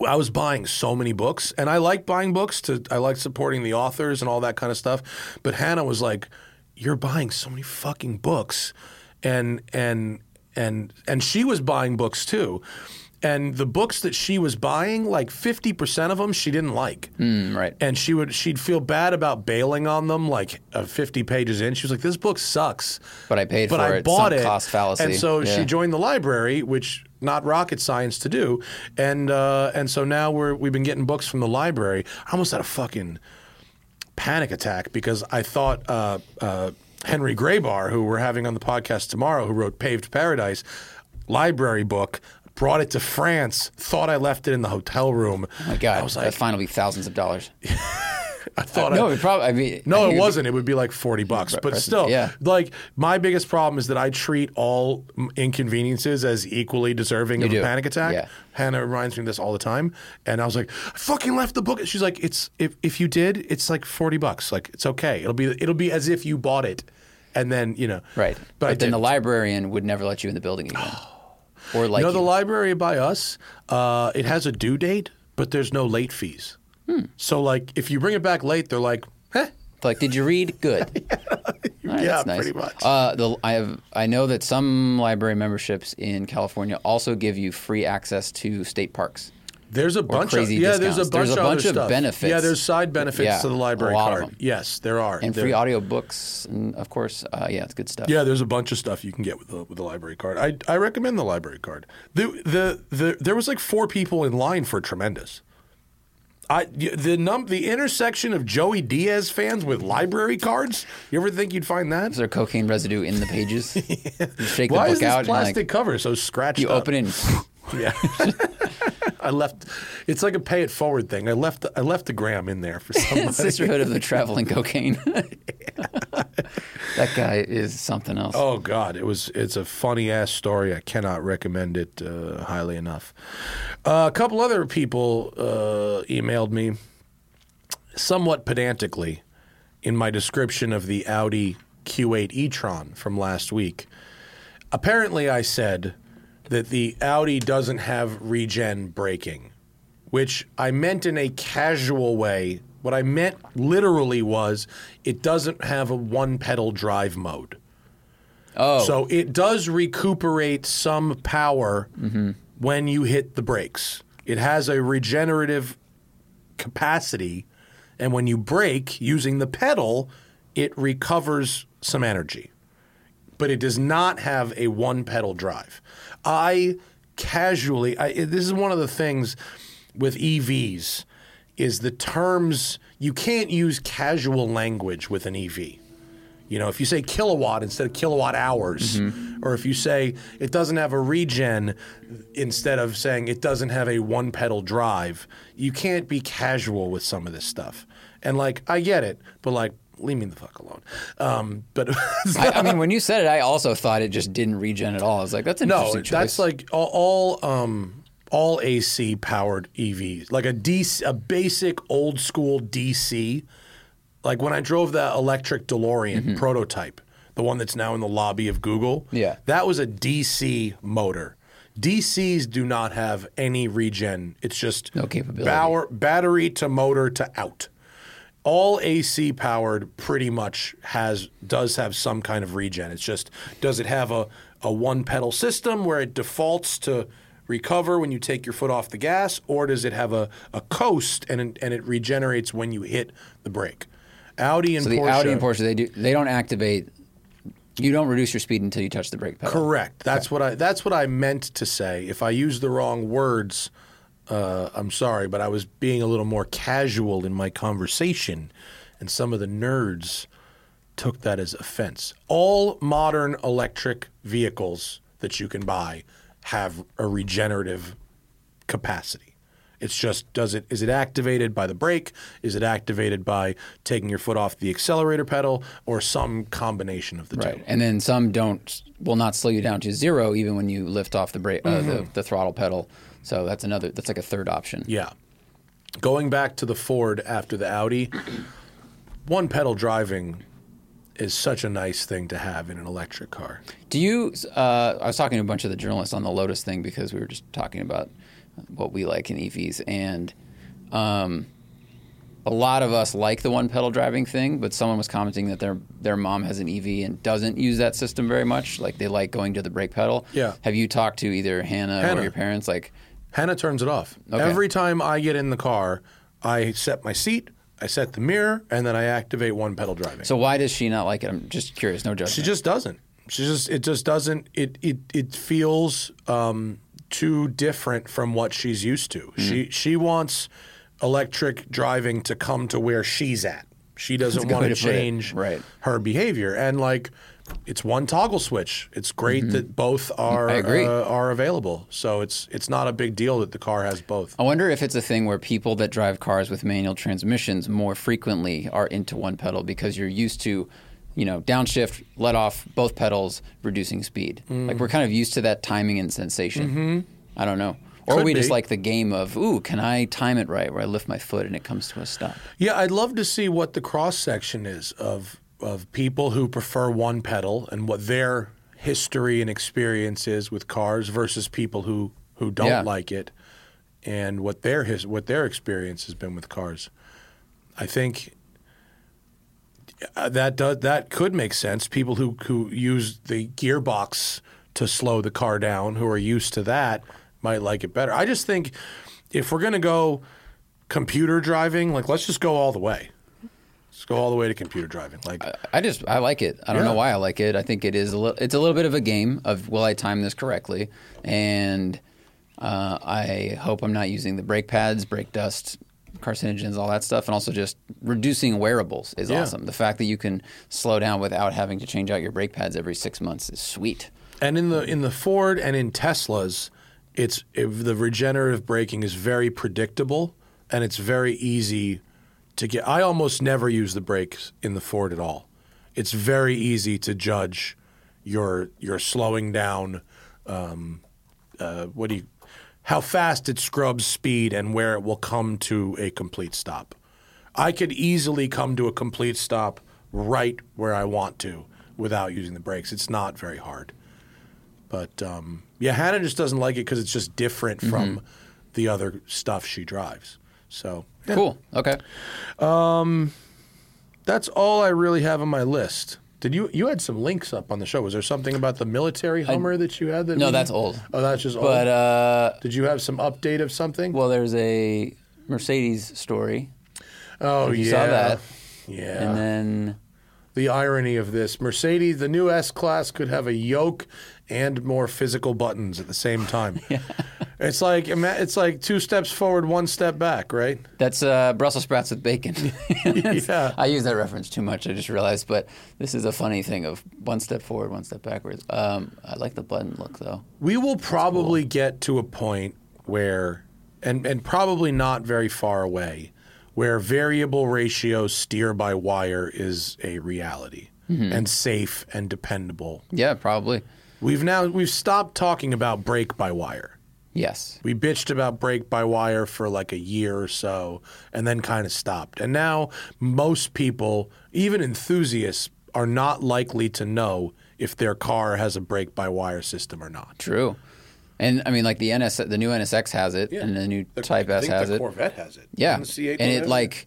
I was buying so many books, and I like buying books. To I like supporting the authors and all that kind of stuff. But Hannah was like, "You're buying so many fucking books," and and and and she was buying books too. And the books that she was buying, like fifty percent of them, she didn't like Mm, right. and she would she'd feel bad about bailing on them like uh, 50 pages in she was like this book sucks But I paid but for I it. bought Sunk it cost fallacy. and so Yeah. she joined the library which not rocket science to do. And uh, and so now we're we've been getting books from the library. I almost had a fucking panic attack because I thought uh, uh, Henry Grabar who we're having on the podcast tomorrow who wrote Paved Paradise library book brought it to France thought I left it in the hotel room Oh my God, I was that like fine will be thousands of dollars. [laughs] I thought uh, I, no, it probably. I mean, no, I it wasn't. It would be like forty bucks, but still, yeah. like my biggest problem is that I treat all inconveniences as equally deserving of do. a panic attack. Yeah. Hannah reminds me of this all the time, and I was like, I fucking left the book. She's like, it's if if you did, it's like forty bucks. Like it's okay. It'll be it'll be as if you bought it, and then you know, Right. But, But, then the didn't. librarian would never let you in the building again. [gasps] [gasps] Oh, or like You know, the library by us, uh, it has a due date, but there's no late fees. Hmm. So like, if you bring it back late, they're like, eh. like, did you read? Good. [laughs] [laughs] All right, Yeah, that's nice. pretty much. Uh, the, I have. I know that some library memberships in California also give you free access to state parks. There's a bunch of yeah. There's a bunch, There's a bunch of benefits. Yeah, there's side benefits Yeah, to the library a lot of card. Yes, there are. And There- free audio books, and of course, uh, yeah, it's good stuff. Yeah, there's a bunch of stuff you can get with the with the library card. I I recommend the library card. The the the there was like four people in line for tremendous. I the num the intersection of Joey Diaz fans with library cards. You ever think you'd find that? Is there cocaine residue in the pages? [laughs] You shake Why the is this plastic and cover so scratched you up? open it. And, [laughs] Yeah. [laughs] I left. It's like a pay it forward thing. I left. I left the gram in there for [laughs] somebody. Sisterhood of the Traveling [laughs] Cocaine. that guy is something else. Oh God, it was. It's a funny ass story. I cannot recommend it uh, highly enough. Uh, a couple other people uh, emailed me, somewhat pedantically, in my description of the Audi Q8 e-tron from last week. Apparently, I said that the Audi doesn't have regen braking, which I meant in a casual way. What I meant literally was it doesn't have a one pedal drive mode. Oh, So it does recuperate some power mm-hmm. when you hit the brakes. It has a regenerative capacity, and when you brake using the pedal, it recovers some energy. But it does not have a one pedal drive. I casually, I, this is one of the things with EVs, is the terms, you can't use casual language with an EV. You know, if you say kilowatt instead of kilowatt hours, mm-hmm. or if you say it doesn't have a regen instead of saying it doesn't have a one pedal drive, you can't be casual with some of this stuff. And like, I get it, but like, leave me the fuck alone. Um, but [laughs] I, I mean, when you said it, I also thought it just didn't regen at all. I was like, that's an no, interesting choice. that's like all, all um, all AC powered EVs, like a DC, a basic old school DC. Like when I drove that electric DeLorean Mm-hmm. prototype, the one that's now in the lobby of Google. Yeah. That was a DC motor. DCs do not have any regen. It's just No capability. Power, battery to motor to out. All AC powered pretty much has does have some kind of regen. It's just does it have a, a one pedal system where it defaults to recover when you take your foot off the gas, or does it have a, a coast and it, and it regenerates when you hit the brake? Audi and So the Porsche. Audi and Porsche, they do they don't activate. You don't reduce your speed until you touch the brake pedal. Correct. That's what I. That's what I meant to say. If I used the wrong words, uh, I'm sorry, but I was being a little more casual in my conversation, and some of the nerds took that as offense. All modern electric vehicles that you can buy have a regenerative capacity. It's just does it is it activated by the brake? Is it activated by taking your foot off the accelerator pedal or some combination of the Right, two? and then some don't will not slow you down to zero even when you lift off the brake, uh, Mm-hmm. the, the throttle pedal. So that's another. That's like a third option. Yeah. Going back to the Ford after the Audi, one pedal driving is such a nice thing to have in an electric car. Do you? Uh, I was talking to a bunch of the journalists on the Lotus thing because we were just talking about what we like in EVs, and um, a lot of us like the one pedal driving thing. But someone was commenting that their their mom has an EV and doesn't use that system very much. Like they like going to the brake pedal. Yeah. Have you talked to either Hannah, Hannah. or your parents? Like, Hannah turns it off. Okay. Every time I get in the car, I set my seat, I set the mirror, and then I activate one pedal driving. so why does she not like it? I'm just curious. No judgment. She just doesn't. She just it just doesn't. It it it feels um, too different from what she's used to. Mm-hmm. She she wants electric driving to come to where she's at. She doesn't want to to put it. change Right. her behavior. And like, it's one toggle switch. It's great that both are Mm-hmm. Uh, are available. So it's it's not a big deal that the car has both. I wonder if it's a thing where people that drive cars with manual transmissions more frequently are into one pedal because you're used to, you know, downshift, let off both pedals, reducing speed. Mm. Like we're kind of used to that timing and sensation. I don't know. Or Mm-hmm. Could we just like the game of, ooh, can I time it right where I lift my foot and it comes to a stop? Yeah, I'd love to see what the cross section is of of people who prefer one pedal and what their history and experience is with cars versus people who who don't Yeah. like it and what their his what their experience has been with cars. I think uh, that does that could make sense. People who who use the gearbox to slow the car down, who are used to that, might like it better. I just think if we're gonna go computer driving, like let's just go all the way. Let's go all the way to computer driving. Like I just I like it. I don't Yeah. know why I like it. I think it is a little. It's a little bit of a game of will I time this correctly, and uh, I hope I'm not using the brake pads, brake dust, carcinogens, all that stuff, and also just reducing wearables is Yeah. awesome. The fact that you can slow down without having to change out your brake pads every six months is sweet. And in the in the Ford and in Teslas, it's if the regenerative braking is very predictable and it's very easy to get. I almost never use the brakes in the Ford at all. It's very easy to judge your your slowing down. Um, uh, what do you? How fast it scrubs speed and where it will come to a complete stop. I could easily come to a complete stop right where I want to without using the brakes. It's not very hard. But um, yeah, Hannah just doesn't like it because it's just different from the other stuff she drives. So yeah, Cool. Okay. that's all I really have on my list. Did you you had some links up on the show? Was there something about the military Hummer that you had? That No, we- that's old. Oh, that's just old. But uh, Did you have some update of something? well, there's a Mercedes story, oh, you yeah. saw that. Yeah. and then the irony of this Mercedes, the new S Class could have a yoke and more physical buttons at the same time. [laughs] yeah. It's like it's like two steps forward, one step back, right? That's uh, Brussels sprouts with bacon. [laughs] Yeah. I use that reference too much. I just realized, but this is a funny thing of one step forward, one step backwards. Um, I like the button look though. We will probably get to a point where, and, and probably not very far away, where variable ratio steer by wire is a reality and safe and dependable. Yeah, probably. We've now we've stopped talking about brake by wire. Yes. We bitched about brake by wire for like a year or so and then kind of stopped. And now most people, even enthusiasts, are not likely to know if their car has a brake by wire system or not. True. And I mean, like the NS, the new NSX has it, and the new The- Type I S think has the it. Corvette has it. Yeah, And the C8 and it like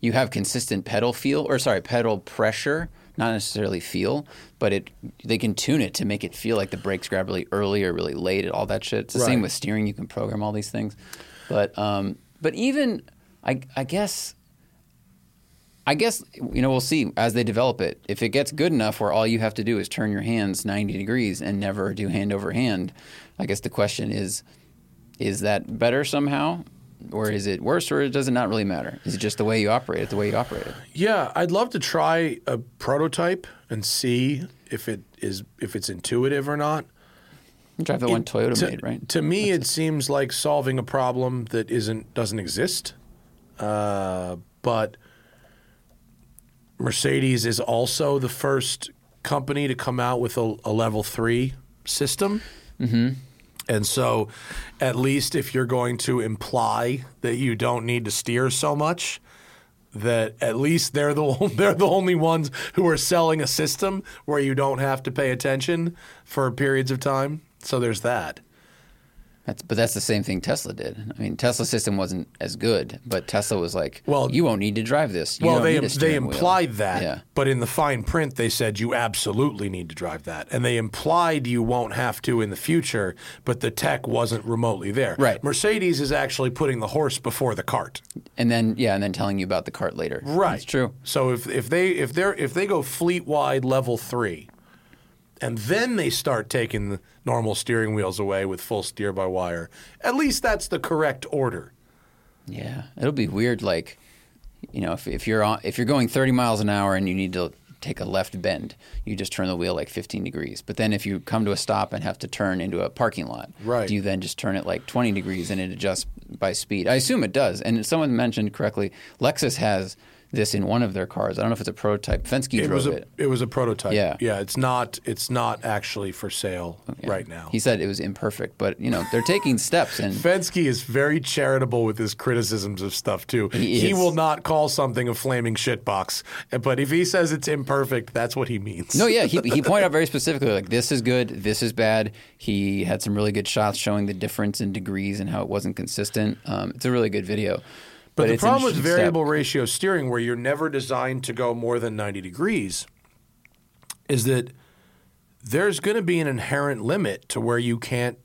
you have consistent pedal feel, or sorry, pedal pressure, not necessarily feel, but it they can tune it to make it feel like the brakes grab really early or really late, and all that shit. It's the same with steering; you can program all these things. But um, but even I I guess. I guess you know we'll see as they develop it. If it gets good enough where all you have to do is turn your hands 90 degrees and never do hand over hand, I guess the question is is that better somehow or is it worse or does it not really matter? Is it just the way you operate it, the way you operate it? Yeah, I'd love to try a prototype and see if it is if it's intuitive or not. Drive the one Toyota to, made, right? To me, it seems like solving a problem that isn't doesn't exist. Uh, but Mercedes is also the first company to come out with a, a level three system. Mm-hmm. And so, at least if you're going to imply that you don't need to steer so much, that at least they're the [laughs] they're the only ones who are selling a system where you don't have to pay attention for periods of time. So there's that. That's, but that's the same thing Tesla did. I mean, Tesla's system wasn't as good, but Tesla was like, Well- you won't need to drive this. You well, they they steering wheel." implied that, Yeah. but in the fine print they said you absolutely need to drive that, and they implied you won't have to in the future, but the tech wasn't remotely there. Right. Mercedes is actually putting the horse before the cart. And then yeah, and then telling you about the cart later. Right. That's true. So if if they if they're if they go fleet wide level three, and then they start taking the normal steering wheels away with full steer by wire, at least that's the correct order. Yeah, it'll be weird. Like, you know, if, if you're on, if you're going 30 miles an hour and you need to take a left bend, you just turn the wheel like 15 degrees. But then if you come to a stop and have to turn into a parking lot, Right. do you then just turn it like 20 degrees and it adjusts by speed? I assume it does. And someone mentioned correctly, Lexus has this in one of their cars. I don't know if it's a prototype. Fenske It drove was a it. it was a prototype. Yeah. yeah. It's not it's not actually for sale Yeah. right now. He said it was imperfect, but you know they're taking steps and [laughs] Fenske is very charitable with his criticisms of stuff too. He is. will not call something a flaming shitbox, but if he says it's imperfect, that's what he means. No, yeah, he, he [laughs] pointed out very specifically like this is good, this is bad. He had some really good shots showing the difference in degrees and how it wasn't consistent. Um, it's a really good video. But, the problem with interesting step. variable ratio steering, where you're never designed to go more than 90 degrees, is that there's going to be an inherent limit to where you can't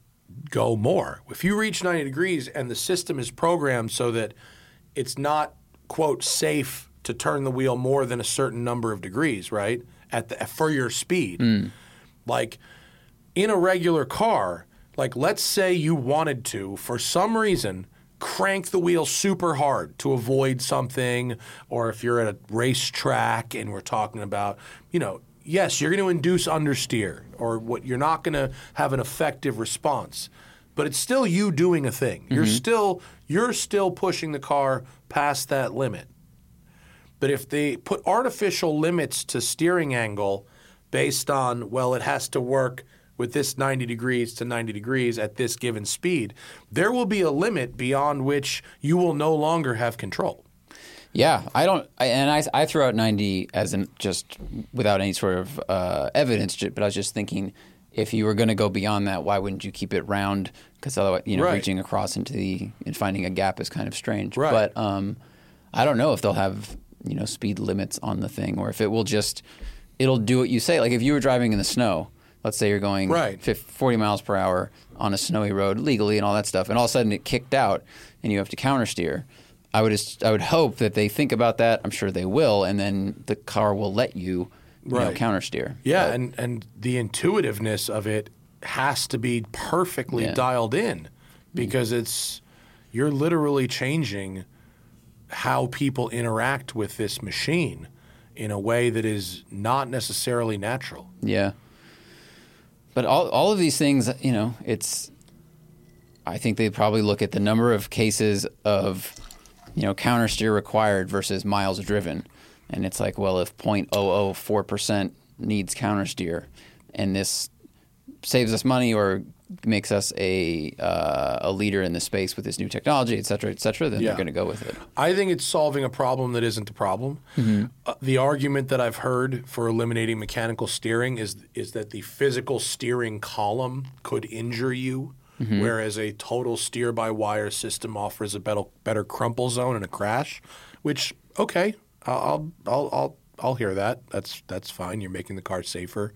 go more. If you reach 90 degrees and the system is programmed so that it's not, quote, safe to turn the wheel more than a certain number of degrees, right? At the, for your speed. Hmm. Like in a regular car, like let's say you wanted to, for some reason, crank the wheel super hard to avoid something, or if you're at a racetrack and we're talking about, you know, yes, you're going to induce understeer, or what you're not going to have an effective response. But it's still you doing a thing. You're mm-hmm. still you're still pushing the car past that limit. But if they put artificial limits to steering angle based on, well, it has to work with this 90 degrees to 90 degrees at this given speed, there will be a limit beyond which you will no longer have control. Yeah, I don't, I, and I, I threw out 90 as in just without any sort of uh, evidence, but I was just thinking if you were going to go beyond that, why wouldn't you keep it round? Because otherwise, you know, Right. reaching across into the and finding a gap is kind of strange. Right. But um, I don't know if they'll have you know speed limits on the thing, or if it will just it'll do what you say. Like if you were driving in the snow, let's say you're going Right. 50, 40 miles per hour on a snowy road legally and all that stuff, and all of a sudden it kicked out and you have to countersteer. I would just, I would hope that they think about that. I'm sure they will, and then the car will let you, you know, countersteer. Yeah, But- and, and the intuitiveness of it has to be perfectly Yeah. dialed in mm-hmm. because it's you're literally changing how people interact with this machine in a way that is not necessarily natural. Yeah. But all all of these things, you know, it's I think they probably look at the number of cases of you know, countersteer required versus miles driven. And it's like, well, if 0.004% needs countersteer and this saves us money or makes us a uh, a leader in the space with this new technology, et cetera, et cetera, then Yeah. they're going to go with it. I think it's solving a problem that isn't a problem. Uh, the argument that I've heard for eliminating mechanical steering is is that the physical steering column could injure you, whereas a total steer by wire system offers a better better crumple zone in a crash. Which okay, I'll I'll I'll I'll hear that. That's that's fine. You're making the car safer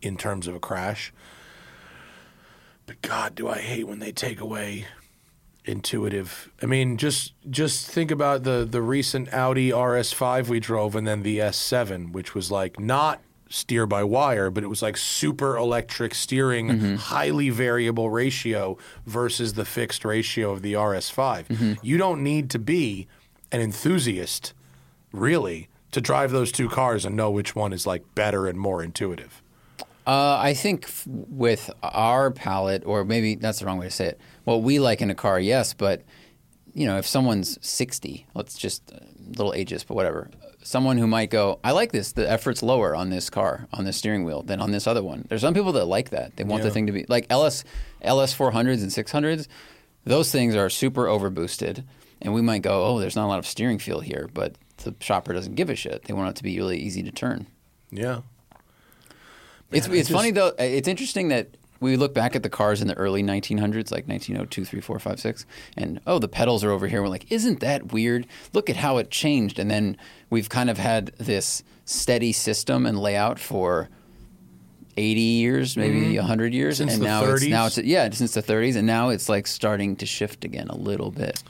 in terms of a crash. But God, do I hate when they take away intuitive. I mean, just just think about the the recent Audi RS5 we drove, and then the S7, which was like not steer by wire, but it was like super electric steering, mm-hmm. highly variable ratio versus the fixed ratio of the RS5. Mm-hmm. You don't need to be an enthusiast, really, to drive those two cars and know which one is like better and more intuitive. Uh, I think f- with our palate, or maybe that's the wrong way to say it. What we like in a car, yes, but you know, if someone's sixty, let's just a little ageist, but whatever. Someone who might go, I like this. The effort's lower on this car, on this steering wheel, than on this other one. There's some people that like that. They want the thing to be like LS, LS 400s and 600s. Those things are super overboosted, and we might go, oh, there's not a lot of steering feel here, but the shopper doesn't give a shit. They want it to be really easy to turn. Yeah. It's it's funny though. It's interesting that we look back at the cars in the early 1900s, like 1902, 3, 4, 5, 6, and oh, the pedals are over here. We're like, isn't that weird? Look at how it changed. And then we've kind of had this steady system and layout for 80 years, maybe 100 years, Mm-hmm. Since and the now it's now it's yeah, since the 30s, and now it's like starting to shift again a little bit.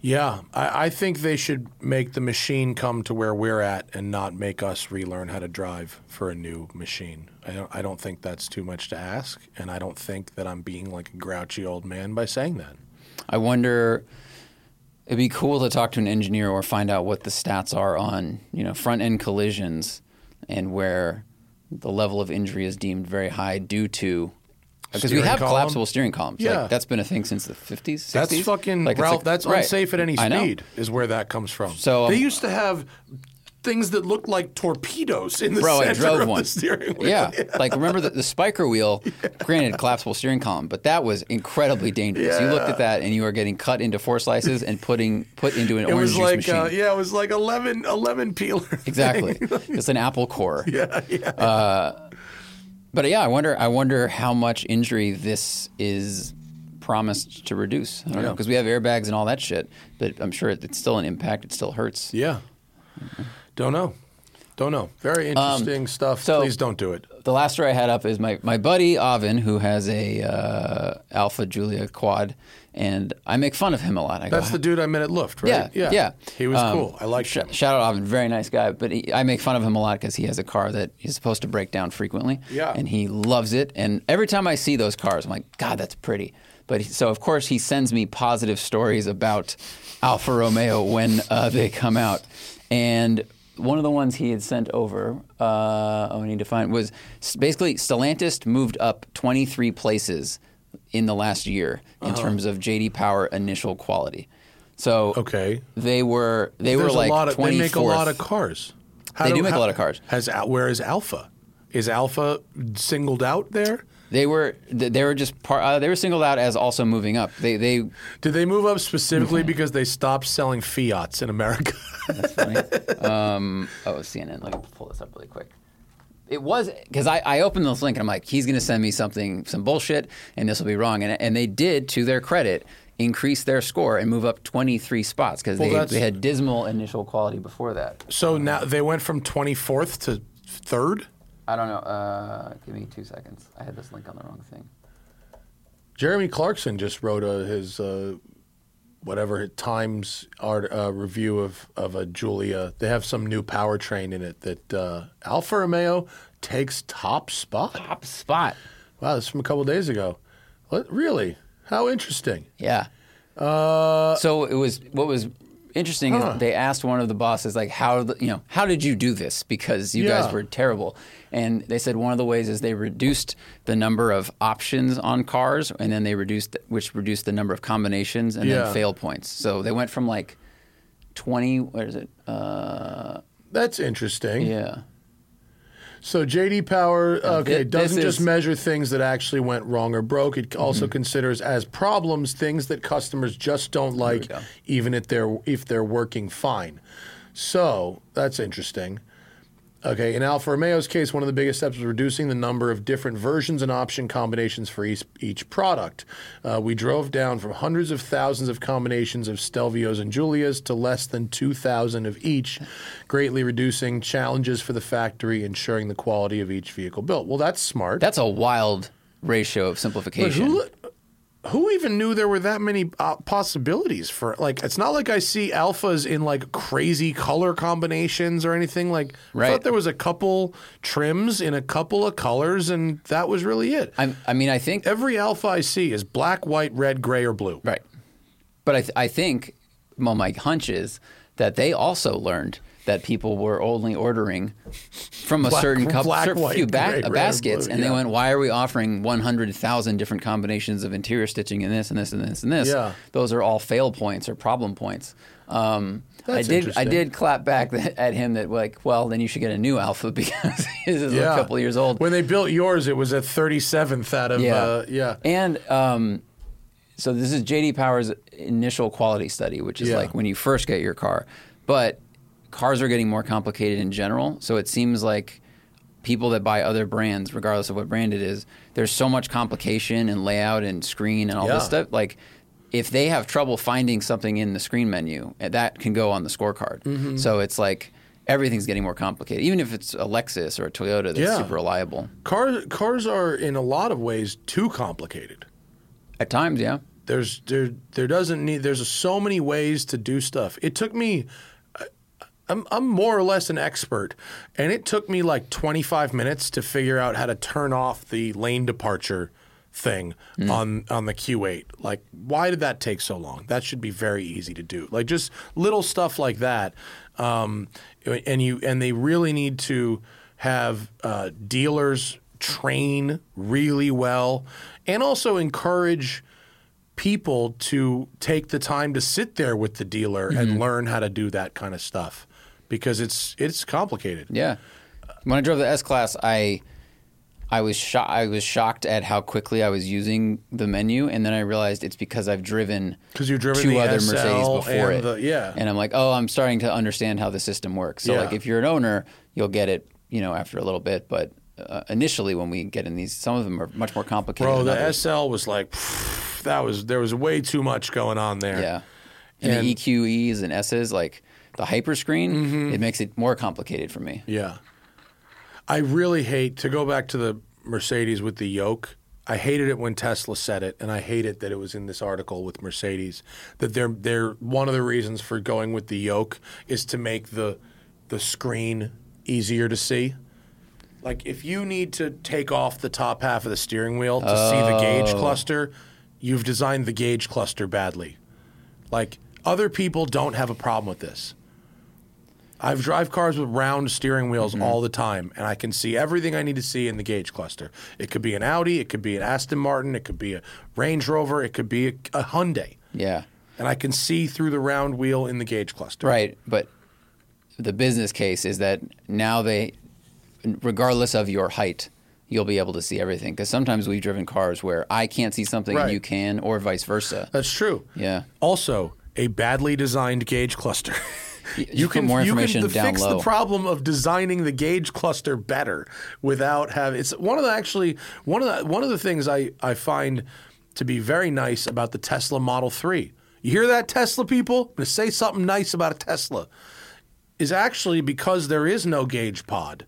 Yeah, I, I think they should make the machine come to where we're at and not make us relearn how to drive for a new machine. I don't, I don't think that's too much to ask, and I don't think that I'm being like a grouchy old man by saying that. I wonder. It'd be cool to talk to an engineer or find out what the stats are on you know front end collisions and where the level of injury is deemed very high due to because we have column? collapsible steering columns. Yeah. Like, that's been a thing since the fifties. That's fucking like, Ralph. like- that's right. unsafe at any speed. Is where that comes from. So, they um, used to have things that looked like torpedoes in the Bro, I center drove of one. the steering wheel. Yeah, [laughs] like remember the, the spiker wheel? Granted, collapsible steering column, but that was incredibly dangerous. You looked at that and you were getting cut into four slices and putting put into an It orange was juice like machine. uh, yeah, it was like 11, 11 peeler. [laughs] Exactly, it's an apple core. [laughs] Yeah, yeah. but yeah, I wonder. I wonder how much injury this is promised to reduce. I don't know because we have airbags and all that shit, but I'm sure it's still an impact. It still hurts. Yeah. Don't know. Don't know. Very interesting stuff. Um, so- Please don't do it. The last story I had up is my, my buddy Avin, who has a uh, Alfa Giulia quad, and I make fun of him a lot. I go, That's the dude I met at Luft, right? Yeah, yeah. He was Um, cool. I like sh- him. Shout out Avin, very nice guy. But he, I make fun of him a lot because he has a car that is supposed to break down frequently. Yeah. And he loves it. And every time I see those cars, I'm like, God, that's pretty. But he, so of course he sends me positive stories about Alfa Romeo when uh, they come out, and. One of the ones he had sent over, uh, oh, I need to find, was basically Stellantis moved up 23 places in the last year in Uh-huh. terms of JD Power initial quality. So Okay. they were they There's were like a lot of, they make a lot of cars. How They do make a lot of cars. Has where is Alfa? Is Alfa singled out there? They were th- they were just par- uh, they were singled out as also moving up. They they Did they move up specifically because they stopped selling Fiats in America? that's funny. um, oh CNN. Let me pull this up really quick. It was because I, I opened this link and I'm like he's going to send me something some bullshit and this will be wrong and and they did to their credit increase their score and move up 23 spots because Well, they, they had dismal initial quality before that. so now they went from 24th to third. I don't know. Uh, give me two seconds. I had this link on the wrong thing. Jeremy Clarkson just wrote uh, his uh, whatever Times art uh, review of of a Giulia. They have some new powertrain in it that uh, Alfa Romeo takes top spot. Top spot. Wow, this is from a couple days ago. What really? How interesting. Yeah. so it was what was interesting Huh. is they asked one of the bosses like how you know how did you do this because you Yeah. guys were terrible and they said one of the ways is they reduced the number of options on cars and then they reduced which reduced the number of combinations and Yeah. then fail points so they went from like 20 what is it uh, That's interesting. yeah So JD Power, okay, this doesn't just is- Mm-hmm. measure things that actually went wrong or broke. It also considers as problems things that customers just don't like, even if they're if they're working fine. So that's interesting. Okay, in Alfa Romeo's case, one of the biggest steps was reducing the number of different versions and option combinations for each, each product. Uh, we drove down from hundreds of thousands of combinations of Stelvios and Giulias to less than 2,000 of each, greatly reducing challenges for the factory, ensuring the quality of each vehicle built. Well, that's smart. That's a wild ratio of simplification. who, who even knew there were that many uh, possibilities for like? It's not like I see Alfas in like crazy color combinations or anything. Like right. I thought there was a couple trims in a couple of colors, and that was really it. I'm, I mean, I think Every Alfa I see is black, white, red, gray, or blue. Right. But I, th- I think, well, my hunch is that they also learned that people were only ordering from a Black- certain couple, black, certain white, few ba- gray, red, baskets, blue, and they went, "Why are we offering 100,000 different combinations of interior stitching and this and this and this and this? Yeah. Those are all fail points or problem points." Um, I did. I did clap back th- [laughs] at him that like, well, then you should get a new Alfa [laughs] because his is a couple years old. When they built yours, it was at 37th out of Yeah. uh, yeah. And um, so this is JD Power's initial quality study, which is Yeah. like when you first get your car. But cars are getting more complicated in general. So it seems like people that buy other brands, regardless of what brand it is, there's so much complication and layout and screen and all Yeah. this stuff. Like if they have trouble finding something in the screen menu, eh, that can go on the scorecard. Mm-hmm. So it's like everything's getting more complicated. Even if it's a Lexus or a Toyota that's Yeah. super reliable. Cars cars are in a lot of ways too complicated. At times, yeah. There's there there doesn't need there's so many ways to do stuff. It took me I'm I'm more or less an expert and it took me like 25 minutes to figure out how to turn off the lane departure thing on on the Q8. Like why did that take so long? That should be very easy to do. Like just little stuff like that. Um, and you and they really need to have uh, dealers train really well and also encourage people to take the time to sit there with the dealer and learn how to do that kind of stuff because it's it's complicated. Yeah. When I drove the S class, I I was sho- I was shocked at how quickly I was using the menu, and then I realized it's because I've driven 'Cause you've driven two the other SL Mercedes before it. the- yeah. and I'm like, oh, I'm starting to understand how the system works. So Yeah. like, if you're an owner, you'll get it, you know, after a little bit, but. Uh, initially, when we get in these, some of them are much more complicated. Bro, than the others. SL was like that was there was way too much going on there. Yeah. And, And- the EQEs and S's, like the hyperscreen, Mm-hmm. it makes it more complicated for me. Yeah. I really hate to go back to the Mercedes with the yoke. I hated it when Tesla said it, and I hate it that it was in this article with Mercedes. That they're they're one of the reasons for going with the yoke is to make the the screen easier to see. Like if you need to take off the top half of the steering wheel to see the gauge cluster, you've designed the gauge cluster badly. Like other people don't have a problem with this. I drive cars with round steering wheels mm-hmm. all the time, and I can see everything I need to see in the gauge cluster. It could be an Audi, it could be an Aston Martin, it could be a Range Rover, it could be a, a Hyundai, Yeah. and I can see through the round wheel in the gauge cluster. Right, but the business case is that now they, regardless of your height, you'll be able to see everything. Because sometimes we've driven cars where I can't see something Right. and you can, or vice versa. That's true. Yeah. Also, a badly designed gauge cluster. [laughs] You put more information you can down fix low. the problem of designing the gauge cluster better without having. It's one of the actually one of the one of the things I I find to be very nice about the Tesla Model Three. You hear that, Tesla people? I'm to say something nice about a Tesla. Is actually because there is no gauge pod.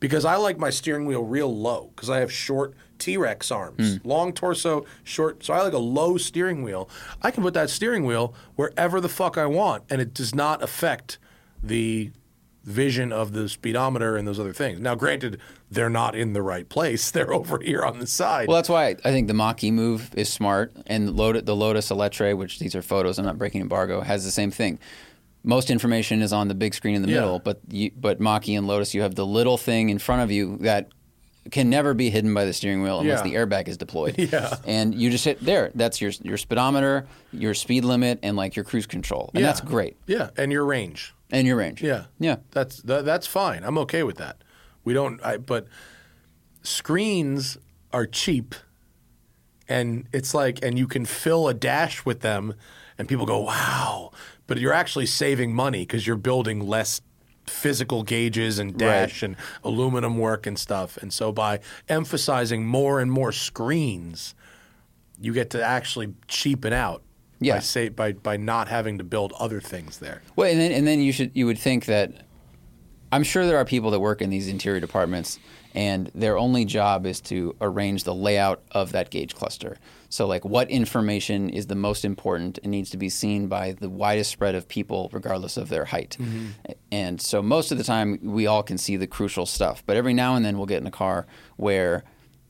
Because I like my steering wheel real low because I have short T Rex arms, hmm. long torso, short. So I like a low steering wheel. I can put that steering wheel wherever the fuck I want, and it does not affect the vision of the speedometer and those other things. Now, granted, they're not in the right place; [laughs] they're over here on the side. Well, that's why I think the Mach-E move is smart, and Lotus, the Lotus Eletre, which these are photos, I'm not breaking embargo, has the same thing. Most information is on the big screen in the Yeah. middle, but you, but Mach-E and Lotus, you have the little thing in front of you that can never be hidden by the steering wheel unless Yeah. the airbag is deployed. [laughs] Yeah. and you just hit there. That's your your speedometer, your speed limit, and like your cruise control, and Yeah. that's great. yeah, and your range. And your range. Yeah, yeah. That's that, that's fine. I'm okay with that. We don't. I, but screens are cheap, and it's like, and you can fill a dash with them, and people go, "Wow!" But you're actually saving money because you're building less physical gauges and dash and aluminum work and stuff. And so by emphasizing more and more screens, you get to actually cheapen out. Yeah. By, say, by by not having to build other things there. Well, and then and then you should you would think that I'm sure there are people that work in these interior departments and their only job is to arrange the layout of that gauge cluster. So like what information is the most important and needs to be seen by the widest spread of people regardless of their height. Mm-hmm. And so most of the time we all can see the crucial stuff, but every now and then we'll get in a car where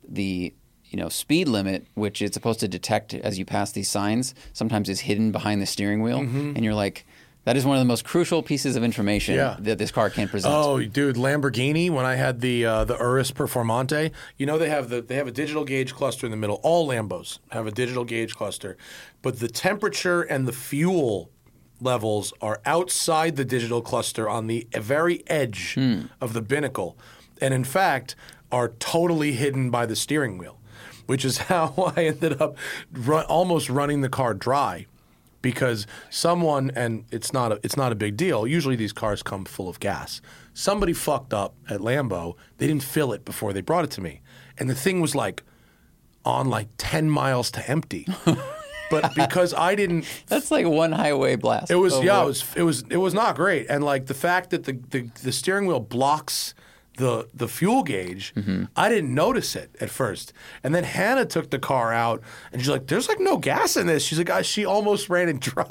the you know speed limit which it's supposed to detect as you pass these signs sometimes is hidden behind the steering wheel mm-hmm. and you're like that is one of the most crucial pieces of information Yeah. that this car can present Oh, dude, Lamborghini. When I had the uh, the Urus Performante, you know they have the they have a digital gauge cluster in the middle. All Lambos have a digital gauge cluster, but the temperature and the fuel levels are outside the digital cluster on the very edge Hmm. of the binnacle, and in fact are totally hidden by the steering wheel, which is [laughs] how I ended up run, almost running the car dry because someone and it's not a, it's not a big deal. Usually these cars come full of gas. Somebody fucked up at Lambo. They didn't fill it before they brought it to me, and the thing was like on like ten miles to empty. [laughs] but because I didn't that's like one highway blast it was over- yeah, it was it was it was not great, and like the fact that the the, the steering wheel blocks the the fuel gauge, I didn't notice it at first, and then Hannah took the car out, and she's like, "There's like no gas in this." She's like, "Ah, "She almost ran [laughs] it dry."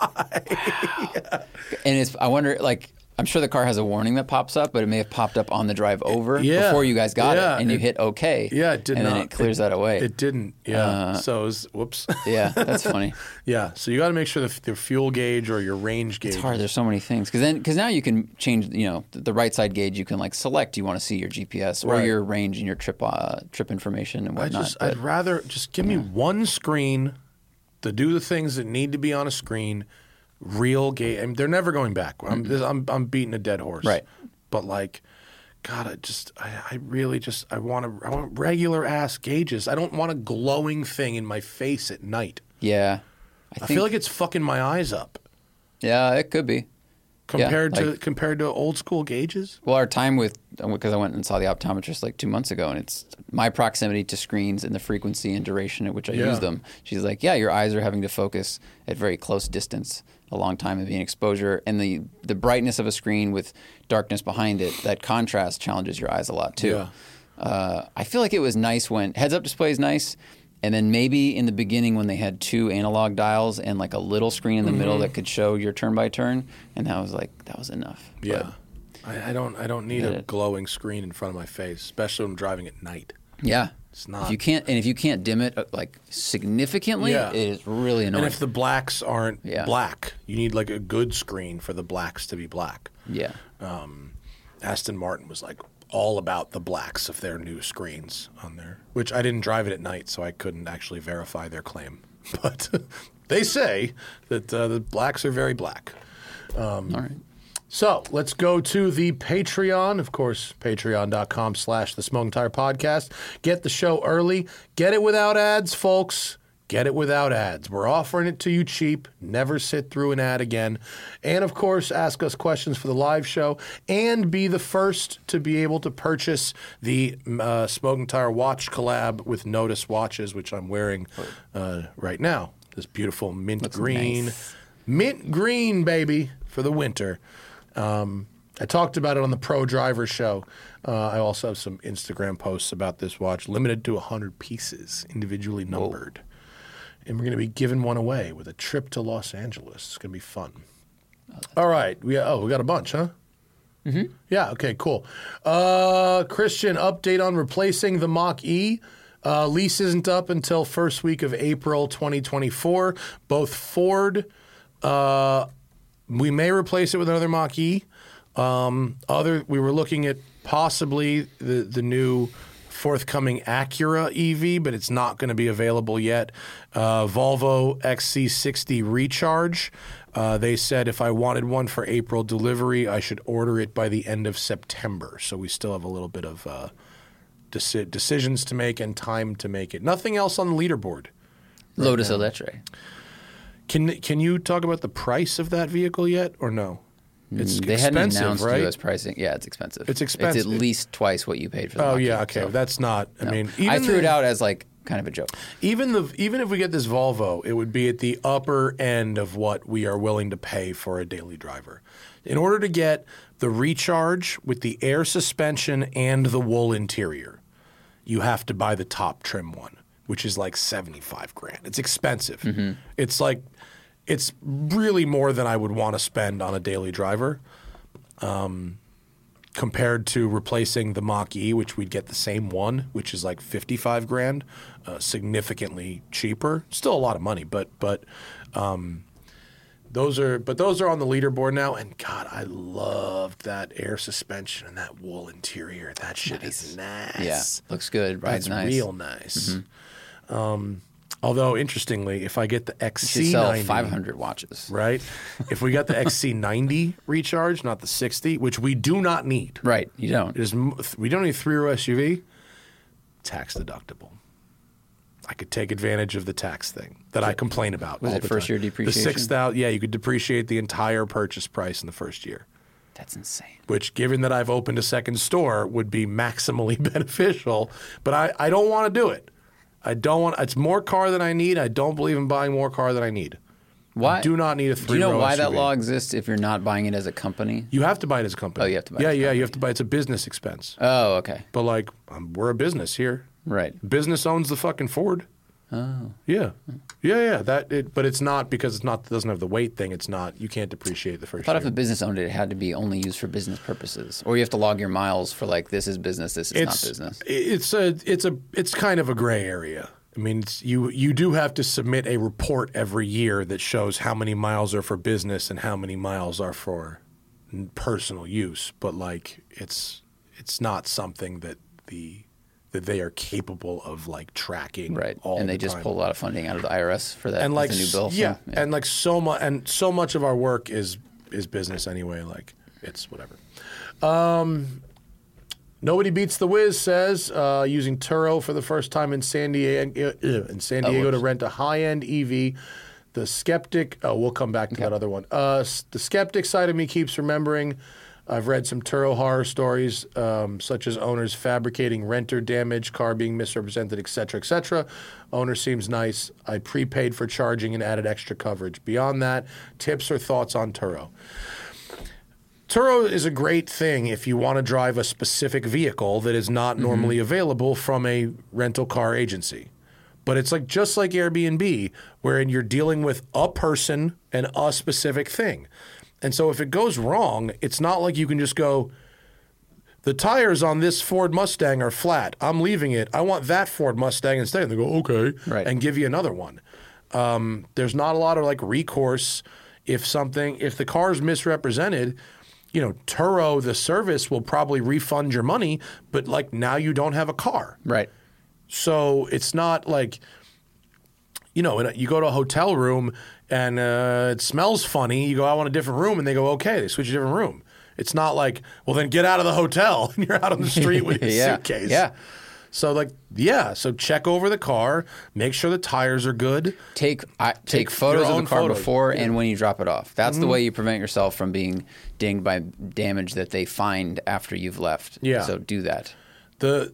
and it's i wonder like i'm sure the car has a warning that pops up but it may have popped up on the drive over Yeah. before you guys got Yeah, it and you it- hit okay yeah, it did not. and not. then it clears that away It didn't. Yeah. so it was whoops. [laughs] yeah that's funny [laughs] yeah. So you got to make sure the, the fuel gauge or your range gauge. It's hard. There's so many things because then because now you can change. You know, the, the right side gauge. You can like select. You want to see your GPS or Right. your range and your trip uh, trip information and I whatnot. just but- I'd rather just give me one screen to do the things that need to be on a screen. Real gauge. I mean, they're never going back. I'm mm-hmm. this, I'm I'm beating a dead horse. Right. But like, God, I just I, I really just I want to I want regular ass gauges. I don't want a glowing thing in my face at night. yeah, I, I think feel like it's fucking my eyes up yeah, it could be. compared to like- compared to old school gauges. Well, our time with uh, because I went and saw the optometrist like two months ago, and it's my proximity to screens and the frequency and duration at which I Yeah. use them. She's like, "Yeah, your eyes are having to focus at very close distance, a long time and being exposure, and the the brightness of a screen with darkness behind it. That contrast challenges your eyes a lot too. Yeah. Uh, I feel like it was nice when heads up display is nice." And then maybe in the beginning when they had two analog dials and like a little screen in the Mm-hmm. middle that could show your turn by turn, and that was like that was enough. Yeah. I, I don't I don't need a it. glowing screen in front of my face, especially when I'm driving at night. Yeah, It's not- If you can't, and if you can't dim it uh, like significantly, Yeah. it is really annoying. And if the blacks aren't Yeah. black, you need like a good screen for the blacks to be black. yeah, Aston Martin was like all about the blacks of their new screens on there, which I didn't drive it at night, so I couldn't actually verify their claim. [laughs] But [laughs] they say that uh, the blacks are very black. all right. So let's go to the Patreon. Of course, patreon.com slash the Smoking Tire Podcast. Get the show early. Get it without ads, folks. Get it without ads. We're offering it to you cheap. Never sit through an ad again. And of course, ask us questions for the live show and be the first to be able to purchase the uh, Smoking Tire watch collab with Notice watches, which I'm wearing uh, right now. This beautiful mint green. nice. Mint green, baby, for the winter. Um, I talked about it on the Pro Driver Show. Uh, I also have some Instagram posts about this watch, limited to 100 pieces, individually numbered. And we're going to be giving one away with a trip to Los Angeles. It's going to be fun. All right. We, oh, we got a bunch, huh? Mm-hmm. Yeah, okay, cool. Uh, Christian, update on replacing the Mach E. Uh, lease isn't up until first week of April 2024. Both Ford, uh, we may replace it with another Mach E. Um, other, we were looking at possibly the the new forthcoming Acura EV, but it's not going to be available yet. Uh, Volvo XC60 Recharge. Uh, they said if I wanted one for April delivery, I should order it by the end of September. So we still have a little bit of uh, deci- decisions to make and time to make it. Nothing else on the leaderboard. Lotus Eletre. Can can you talk about the price of that vehicle yet, or no? Mm, it's they hadn't announced right? U.S. pricing. Yeah, it's expensive. It's expensive. It's at least twice what you paid for the Oh Mach-E, yeah, okay. so, That's not. I no. mean, I threw the- it out as like kind of a joke. Even the even if we get this Volvo, it would be at the upper end of what we are willing to pay for a daily driver. In order to get the recharge with the air suspension and the wool interior, you have to buy the top trim one, which is like 75 grand. It's expensive. Mm-hmm. It's like it's really more than I would want to spend on a daily driver. Um, compared to replacing the Mach E, which we'd get the same one, which is like 55 grand, uh, significantly cheaper. Still a lot of money, but but um, those are but those are on the leaderboard now. And God, I loved that air suspension and that wool interior. That shit is nice. Yeah, looks good. Rides That's nice. real nice. Um, although interestingly, if I get the XC90, 500 watches. right? if we got the XC90 [laughs] recharge, not the 60, which we do not need. Right, you don't. It is, we don't need a three row SUV. Tax deductible. I could take advantage of the tax thing that I complain about. Was all it the first time. year depreciation? The six thousand. Yeah, you could depreciate the entire purchase price in the first year. That's insane. Which, given that I've opened a second store, would be maximally [laughs] beneficial. But I, I don't want to do it. I don't want. It's more car than I need. I don't believe in buying more car than I need. Why? Do not need a three. Do you know why that law exists if you're not buying it as a company? You have to buy it as a company. Oh, you have to buy it Yeah, yeah. You have to buy. It's a business expense. Oh, okay. But like, um, we're a business here. Right. Business owns the fucking Ford. Oh. Yeah, yeah, yeah. That, it, but it's not because it's not it doesn't have the weight thing. It's not. You can't depreciate the first. I thought year. if the business owned it, it had to be only used for business purposes, or you have to log your miles for like this is business, this is it's not business. It's a it's a it's kind of a gray area. I mean, it's, you you do have to submit a report every year that shows how many miles are for business and how many miles are for personal use. But like, it's it's not something that the that they are capable of like tracking. Right. And they the just time. pull a lot of funding out of the IRS for that and like new bill. so, yeah, and like so much and so much of our work is is business anyway like it's whatever um nobody beats the whiz says uh, using turo for the first time in san diego uh, in san Oh, to rent a high-end ev the skeptic oh we'll come back to that other one uh, the skeptic side of me keeps remembering I've read some Turo horror stories, um, such as owners fabricating renter damage, car being misrepresented, etc., etc. Owner seems nice. I prepaid for charging and added extra coverage. Beyond that, tips or thoughts on Turo? Turo is a great thing if you want to drive a specific vehicle that is not normally available from a rental car agency. But it's like just like Airbnb, wherein you're dealing with a person and a specific thing. And so if it goes wrong, it's not like you can just go, the tires on this Ford Mustang are flat. I'm leaving it. I want that Ford Mustang instead. And they go, okay, Right. and give you another one. Um, there's not a lot of like recourse if something if the car is misrepresented. You know, Turo, the service will probably refund your money, but like now you don't have a car. right. So it's not like, you know, you go to a hotel room and uh, it smells funny. You go, I want a different room, and they go, okay. They switch a different room. It's not like, well, then get out of the hotel [laughs] and you're out on the street with your [laughs] Yeah. suitcase. Yeah. So like, yeah. So check over the car, make sure the tires are good. Take I, take, Take photos of the car photos. before and when you drop it off. That's the way you prevent yourself from being dinged by damage that they find after you've left. Yeah. So do that. the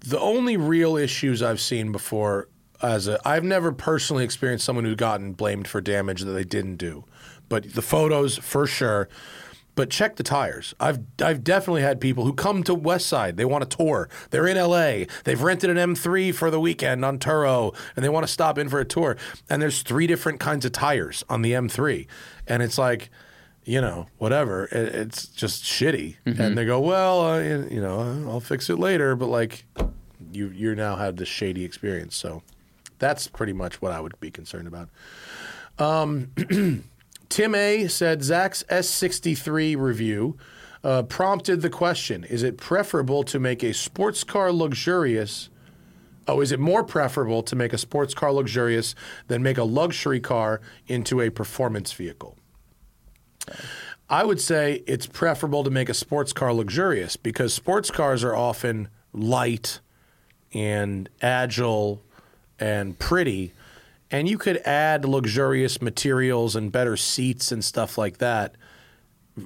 the only real issues I've seen before as a I've never personally experienced someone who'd gotten blamed for damage that they didn't do. But the photos for sure. But check the tires. I've I've definitely had people who come to West Side. They want a tour. They're in LA. They've rented an M3 for the weekend on Turo and they want to stop in for a tour. And there's three different kinds of tires on the M3. And it's like you know, whatever. It, it's just shitty. And they go, well, uh, you know, I'll fix it later. But like, you you now had this shady experience. So that's pretty much what I would be concerned about. Um, [clears throat] Tim A said Zach's S63 review uh, prompted the question: Is it preferable to make a sports car luxurious? Oh, is it more preferable to make a sports car luxurious than make a luxury car into a performance vehicle? I would say it's preferable to make a sports car luxurious because sports cars are often light and agile and pretty. And you could add luxurious materials and better seats and stuff like that.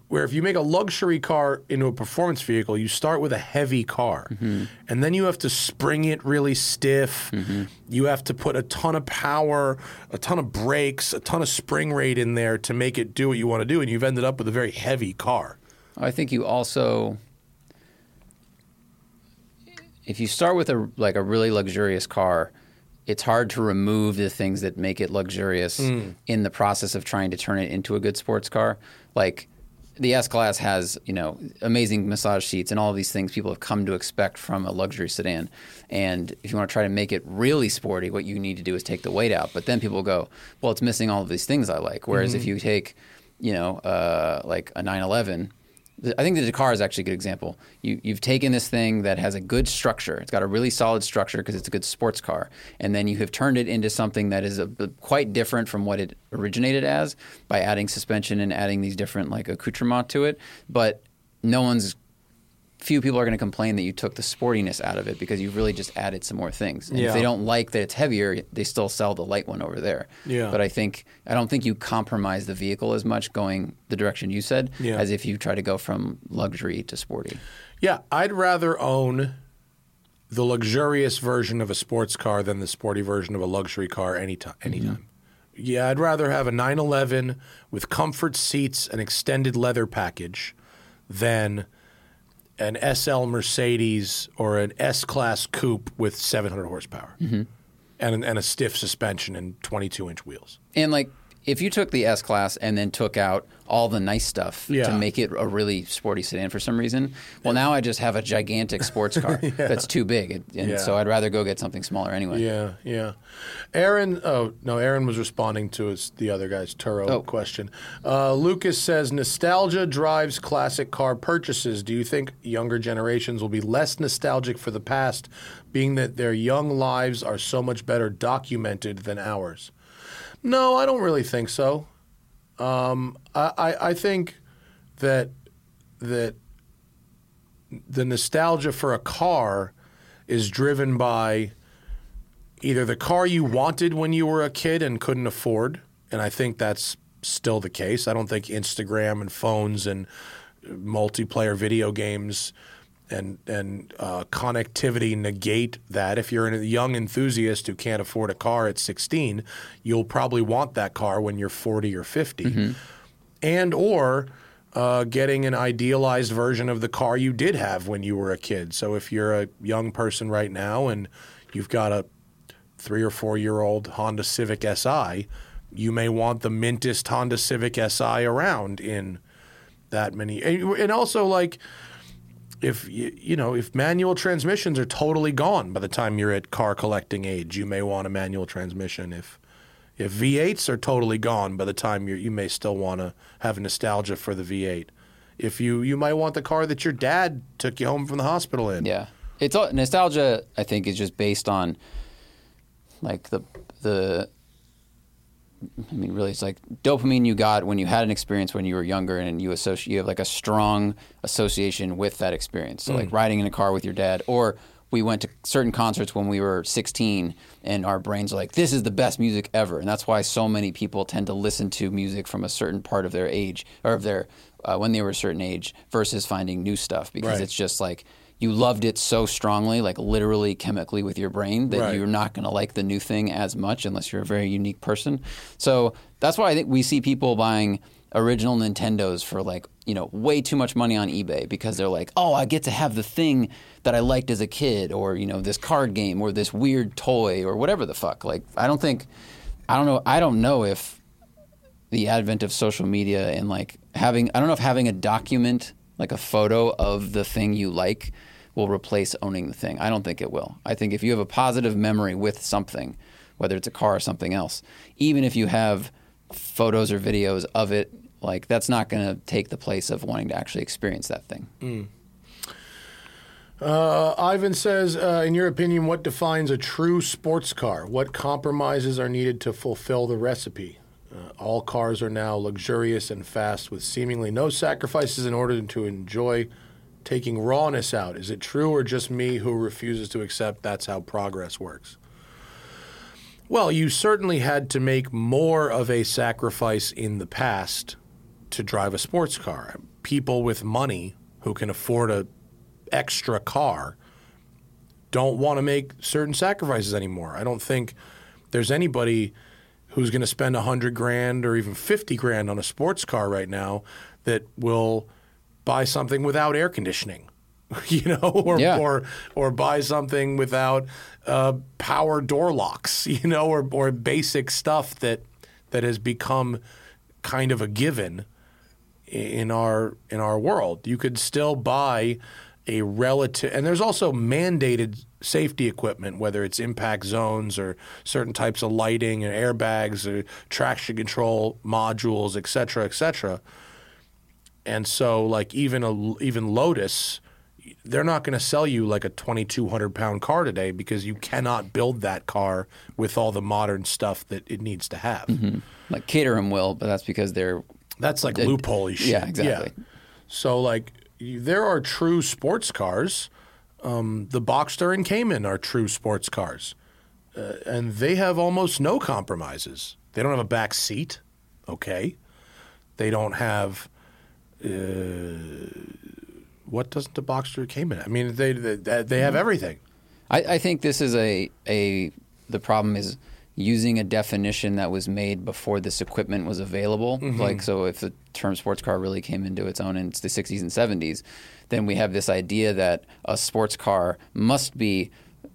Where if you make a luxury car into a performance vehicle, you start with a heavy car, mm-hmm. and then you have to spring it really stiff. Mm-hmm. You have to put a ton of power, a ton of brakes, a ton of spring rate in there to make it do what you want to do, and you've ended up with a very heavy car. I think you also, if you start with a like a really luxurious car, it's hard to remove the things that make it luxurious in the process of trying to turn it into a good sports car. Like the S Class has, you know, amazing massage seats and all these things people have come to expect from a luxury sedan. And if you want to try to make it really sporty, what you need to do is take the weight out. But then people go, well, it's missing all of these things I like. Whereas if you take, you know, uh, like a 911, th- I think the Dakar is actually a good example. You, you've taken this thing that has a good structure. It's got a really solid structure because it's a good sports car, and then you have turned it into something that is a, quite different from what it originated as by adding suspension and adding these different like accoutrements to it. But no one's few people are going to complain that you took the sportiness out of it because you've really just added some more things. And if they don't like that it's heavier, they still sell the light one over there. Yeah. But I think I don't think you compromise the vehicle as much going the direction you said Yeah. as if you try to go from luxury to sporty. Yeah, I'd rather own the luxurious version of a sports car than the sporty version of a luxury car anytime. Mm-hmm. Anytime. Yeah, I'd rather have a 911 with comfort seats and extended leather package than an SL Mercedes or an S Class coupe with 700 horsepower mm-hmm. and, and a stiff suspension and 22 inch wheels. And like if you took the S class and then took out all the nice stuff Yeah. to make it a really sporty sedan for some reason, well now I just have a gigantic sports car [laughs] that's too big, and Yeah. so I'd rather go get something smaller anyway. Yeah, yeah. Aaron, oh no, Aaron was responding to his, the other guy's Turo Oh. question. Uh, Lucas says nostalgia drives classic car purchases. Do you think younger generations will be less nostalgic for the past, being that their young lives are so much better documented than ours? No, I don't really think so. Um, I, I, I think that that the nostalgia for a car is driven by either the car you wanted when you were a kid and couldn't afford, and I think that's still the case. I don't think Instagram and phones and multiplayer video games and and uh, connectivity negate that. If you're a young enthusiast who can't afford a car at 16, you'll probably want that car when you're 40 or 50, and or uh, getting an idealized version of the car you did have when you were a kid. So if you're a young person right now and you've got a three or four year old Honda Civic Si, you may want the mintest Honda Civic Si around in that many. And and also, like, if you, you know, if manual transmissions are totally gone by the time you're at car collecting age, you may want a manual transmission. If if V8s are totally gone by the time you you may still want to have nostalgia for the V8. If you you might want the car that your dad took you home from the hospital in. Yeah, it's all, nostalgia. I think is just based on like the the. I mean, really, it's like dopamine you got when you had an experience when you were younger, and you associate you have like a strong association with that experience. So, like riding in a car with your dad, or we went to certain concerts when we were 16, and our brains are like, "This is the best music ever," and that's why so many people tend to listen to music from a certain part of their age or of their uh, when they were a certain age versus finding new stuff because Right. it's just like you loved it so strongly, like literally chemically with your brain, that Right. you're not going to like the new thing as much unless you're a very unique person. So that's why I think we see people buying original Nintendos for like, you know, way too much money on eBay because they're like, oh, I get to have the thing that I liked as a kid, or, you know, this card game, or this weird toy, or whatever the fuck. Like, I don't think, I don't know, I don't know if the advent of social media and like having I don't know if having a document like a photo of the thing you like will replace owning the thing. I don't think it will. I think if you have a positive memory with something, whether it's a car or something else, even if you have photos or videos of it, like that's not going to take the place of wanting to actually experience that thing. Uh, Ivan says, uh, in your opinion, what defines a true sports car? What compromises are needed to fulfill the recipe? Uh, all cars are now luxurious and fast with seemingly no sacrifices in order to enjoy taking rawness out. Is it true or just me who refuses to accept that's how progress works? Well, you certainly had to make more of a sacrifice in the past to drive a sports car. People with money who can afford a extra car don't want to make certain sacrifices anymore. I don't think there's anybody who's going to spend a hundred grand or even fifty grand on a sports car right now that will buy something without air conditioning, [laughs] you know, or Yeah. or or buy something without uh, power door locks, [laughs] you know, or or basic stuff that that has become kind of a given in our in our world. You could still buy a relative, and there's also mandated safety equipment, whether it's impact zones or certain types of lighting and airbags or traction control modules, et cetera, et cetera. And so, like even a even Lotus, they're not going to sell you like a 2,200 pound car today because you cannot build that car with all the modern stuff that it needs to have. Like Caterham will, but that's because they're That's like loophole shit. yeah, exactly. So like there are true sports cars. Um, the Boxster and Cayman are true sports cars, uh, and they have almost no compromises. They don't have a back seat. Okay, they don't have. Uh, what doesn't the Boxster Cayman? have? I mean, they they, they Mm-hmm. have everything. I, I think this is a a the problem is using a definition that was made before this equipment was available. Like so, if the term sports car really came into its own in the '60s and '70s, then we have this idea that a sports car must be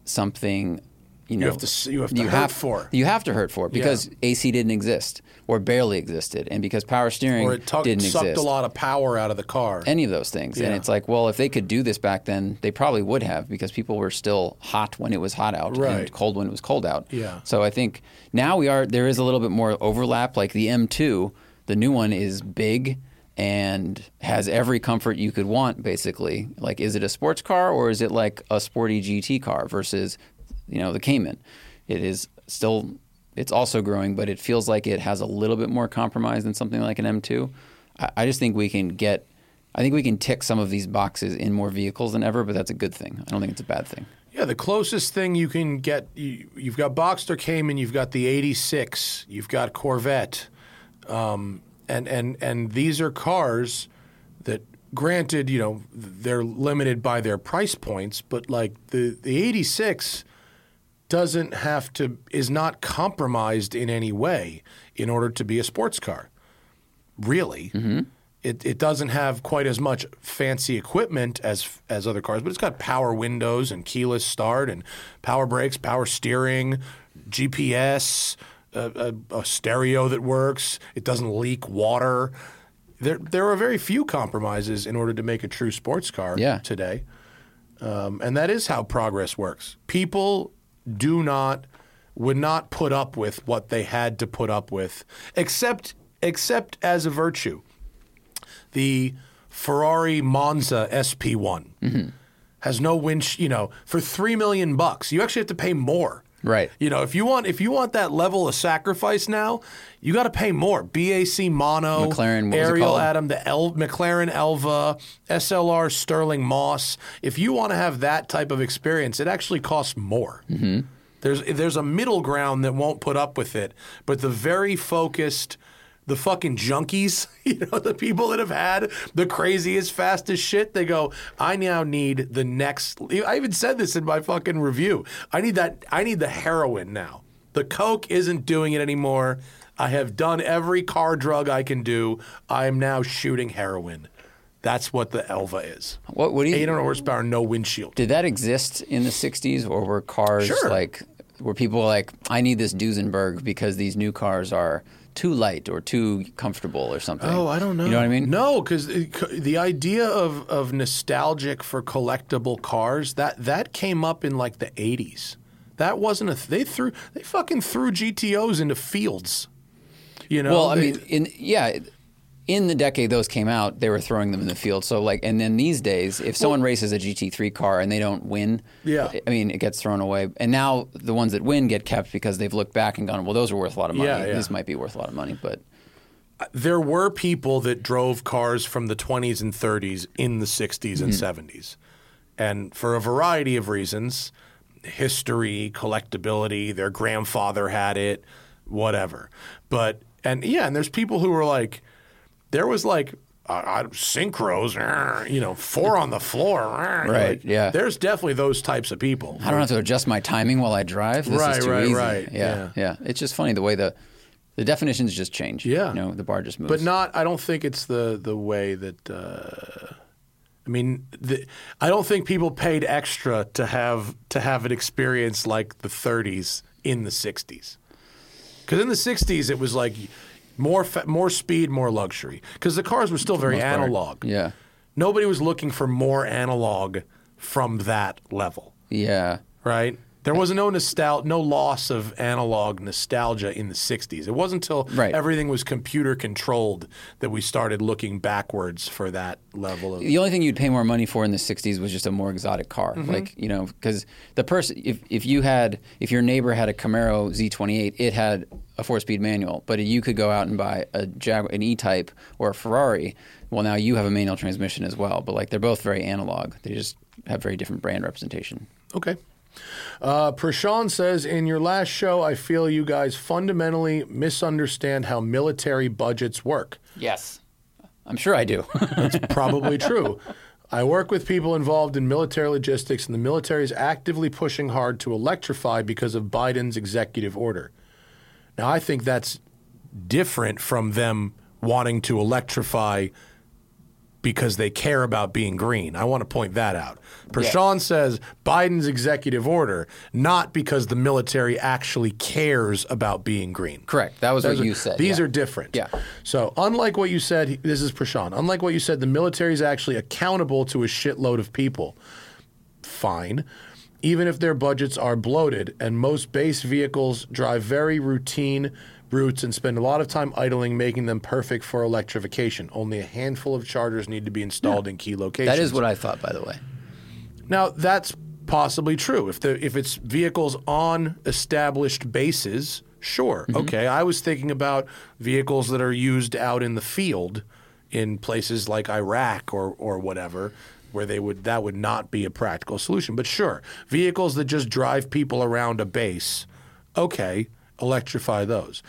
something. You, know, have to you have to hurt for. You have to hurt for it because AC didn't exist or barely existed, and because power steering Or it didn't sucked exist a lot of power out of the car. any of those things. And it's like, well, if they could do this back then, they probably would have because people were still hot when it was hot out Right. and cold when it was cold out. Yeah. So I think now we are there is a little bit more overlap. Like the M2, the new one is big and has every comfort you could want basically. Like is it a sports car or is it like a sporty GT car versus you know the Cayman? It is still it's also growing, but it feels like it has a little bit more compromise than something like an M2. I, I just think we can get, I think we can tick some of these boxes in more vehicles than ever, but that's a good thing. I don't think it's a bad thing. Yeah, the closest thing you can get, you, you've got Boxster Cayman, you've got the 86, you've got Corvette. Um, and, and, and these are cars that, granted, you know, they're limited by their price points, but like the, the 86 doesn't have to, is not compromised in any way in order to be a sports car. Really. It, it doesn't have quite as much fancy equipment as as other cars, but it's got power windows and keyless start and power brakes, power steering, GPS, a, a, a stereo that works. It doesn't leak water. There there are very few compromises in order to make a true sports car Yeah. today, um, and that is how progress works. People do not would not put up with what they had to put up with, except except as a virtue the Ferrari Monza SP1 mm-hmm. has no winch. You know, for three million bucks, you actually have to pay more. Right. You know, if you want if you want that level of sacrifice now, you got to pay more. BAC Mono, McLaren, what was it Ariel? Atom, the El, McLaren Elva, SLR Stirling Moss. If you want to have that type of experience, it actually costs more. Mm-hmm. There's there's a middle ground that won't put up with it, but the very focused, the fucking junkies, [laughs] you know, the people that have had the craziest, fastest shit, they go, I now need the next. I even said this in my fucking review. I need that. I need the heroin now. The coke isn't doing it anymore. I have done every car drug I can do. I am now shooting heroin. That's what the Elva is. What, what do you 800 horsepower, no windshield. Did that exist in the 60s or were cars Sure. like, were people are like, I need this Duesenberg because these new cars are too light or too comfortable or something? Oh, I don't know. You know what I mean? No, because the idea of, of nostalgic for collectible cars that that came up in like the '80s. That wasn't a th- they threw they fucking threw GTOs into fields. You know, Well, I mean, in yeah, in the decade those came out, they were throwing them in the field. So like, and then these days, if someone races a GT3 car and they don't win, Yeah. I mean, it gets thrown away. And now the ones that win get kept because they've looked back and gone, well, those are worth a lot of money. Yeah, yeah. These might be worth a lot of money, but uh, there were people that drove cars from the 20s and 30s in the 60s and mm-hmm. 70s. And for a variety of reasons, history, collectability, their grandfather had it, whatever. But, and yeah, and there's people who were like, there was like, uh, uh, synchros, uh, you know, four on the floor. uh, Right, like, yeah. There's definitely those types of people. I don't have to adjust my timing while I drive. This Right, is too right, easy. right. Yeah, Yeah. yeah, It's just funny the way the the definitions just change. Yeah. you know, the bar just moves. but not. I don't think it's the the way that. Uh, I mean, the, I don't think people paid extra to have to have an experience like the 30s in the 60s. Because in the 60s, it was like more fa- more speed, more luxury. Because the cars were still very analog. Yeah, Nobody was looking for more analog from that level, yeah. right? There was no nostal- no loss of analog nostalgia in the 60s. It wasn't until Right. everything was computer controlled that we started looking backwards for that level of The only thing you'd pay more money for in the '60s was just a more exotic car, Mm-hmm. like you know, because the person, if if you had, if your neighbor had a Camaro Z28, it had a four-speed manual, but you could go out and buy a Jag, an E-Type or a Ferrari. Well, now you have a manual transmission as well, but like they're both very analog. They just have very different brand representation. Okay. Uh, Prashan says, in your last show, I feel you guys fundamentally misunderstand how military budgets work. Yes, I'm sure I do. That's [laughs] probably true. I work with people involved in military logistics, and the military is actively pushing hard to electrify because of Biden's executive order. Now, I think that's different from them wanting to electrify because they care about being green. I want to point that out. Prashan says Biden's executive order, not because the military actually cares about being green. Correct. That was what are- you said. These yeah. are different. Yeah. So, unlike what you said, this is Prashan. Unlike what you said, the military is actually accountable to a shitload of people. Fine. Even if their budgets are bloated, and most base vehicles drive very routine routes and spend a lot of time idling, making them perfect for electrification. Only a handful of chargers need to be installed in key locations. That is what I thought, by the way. Now that's possibly true. If the if it's vehicles on established bases, sure, mm-hmm. okay. I was thinking about vehicles that are used out in the field in places like Iraq or or whatever, where they would that would not be a practical solution. But sure, vehicles that just drive people around a base, okay, electrify those.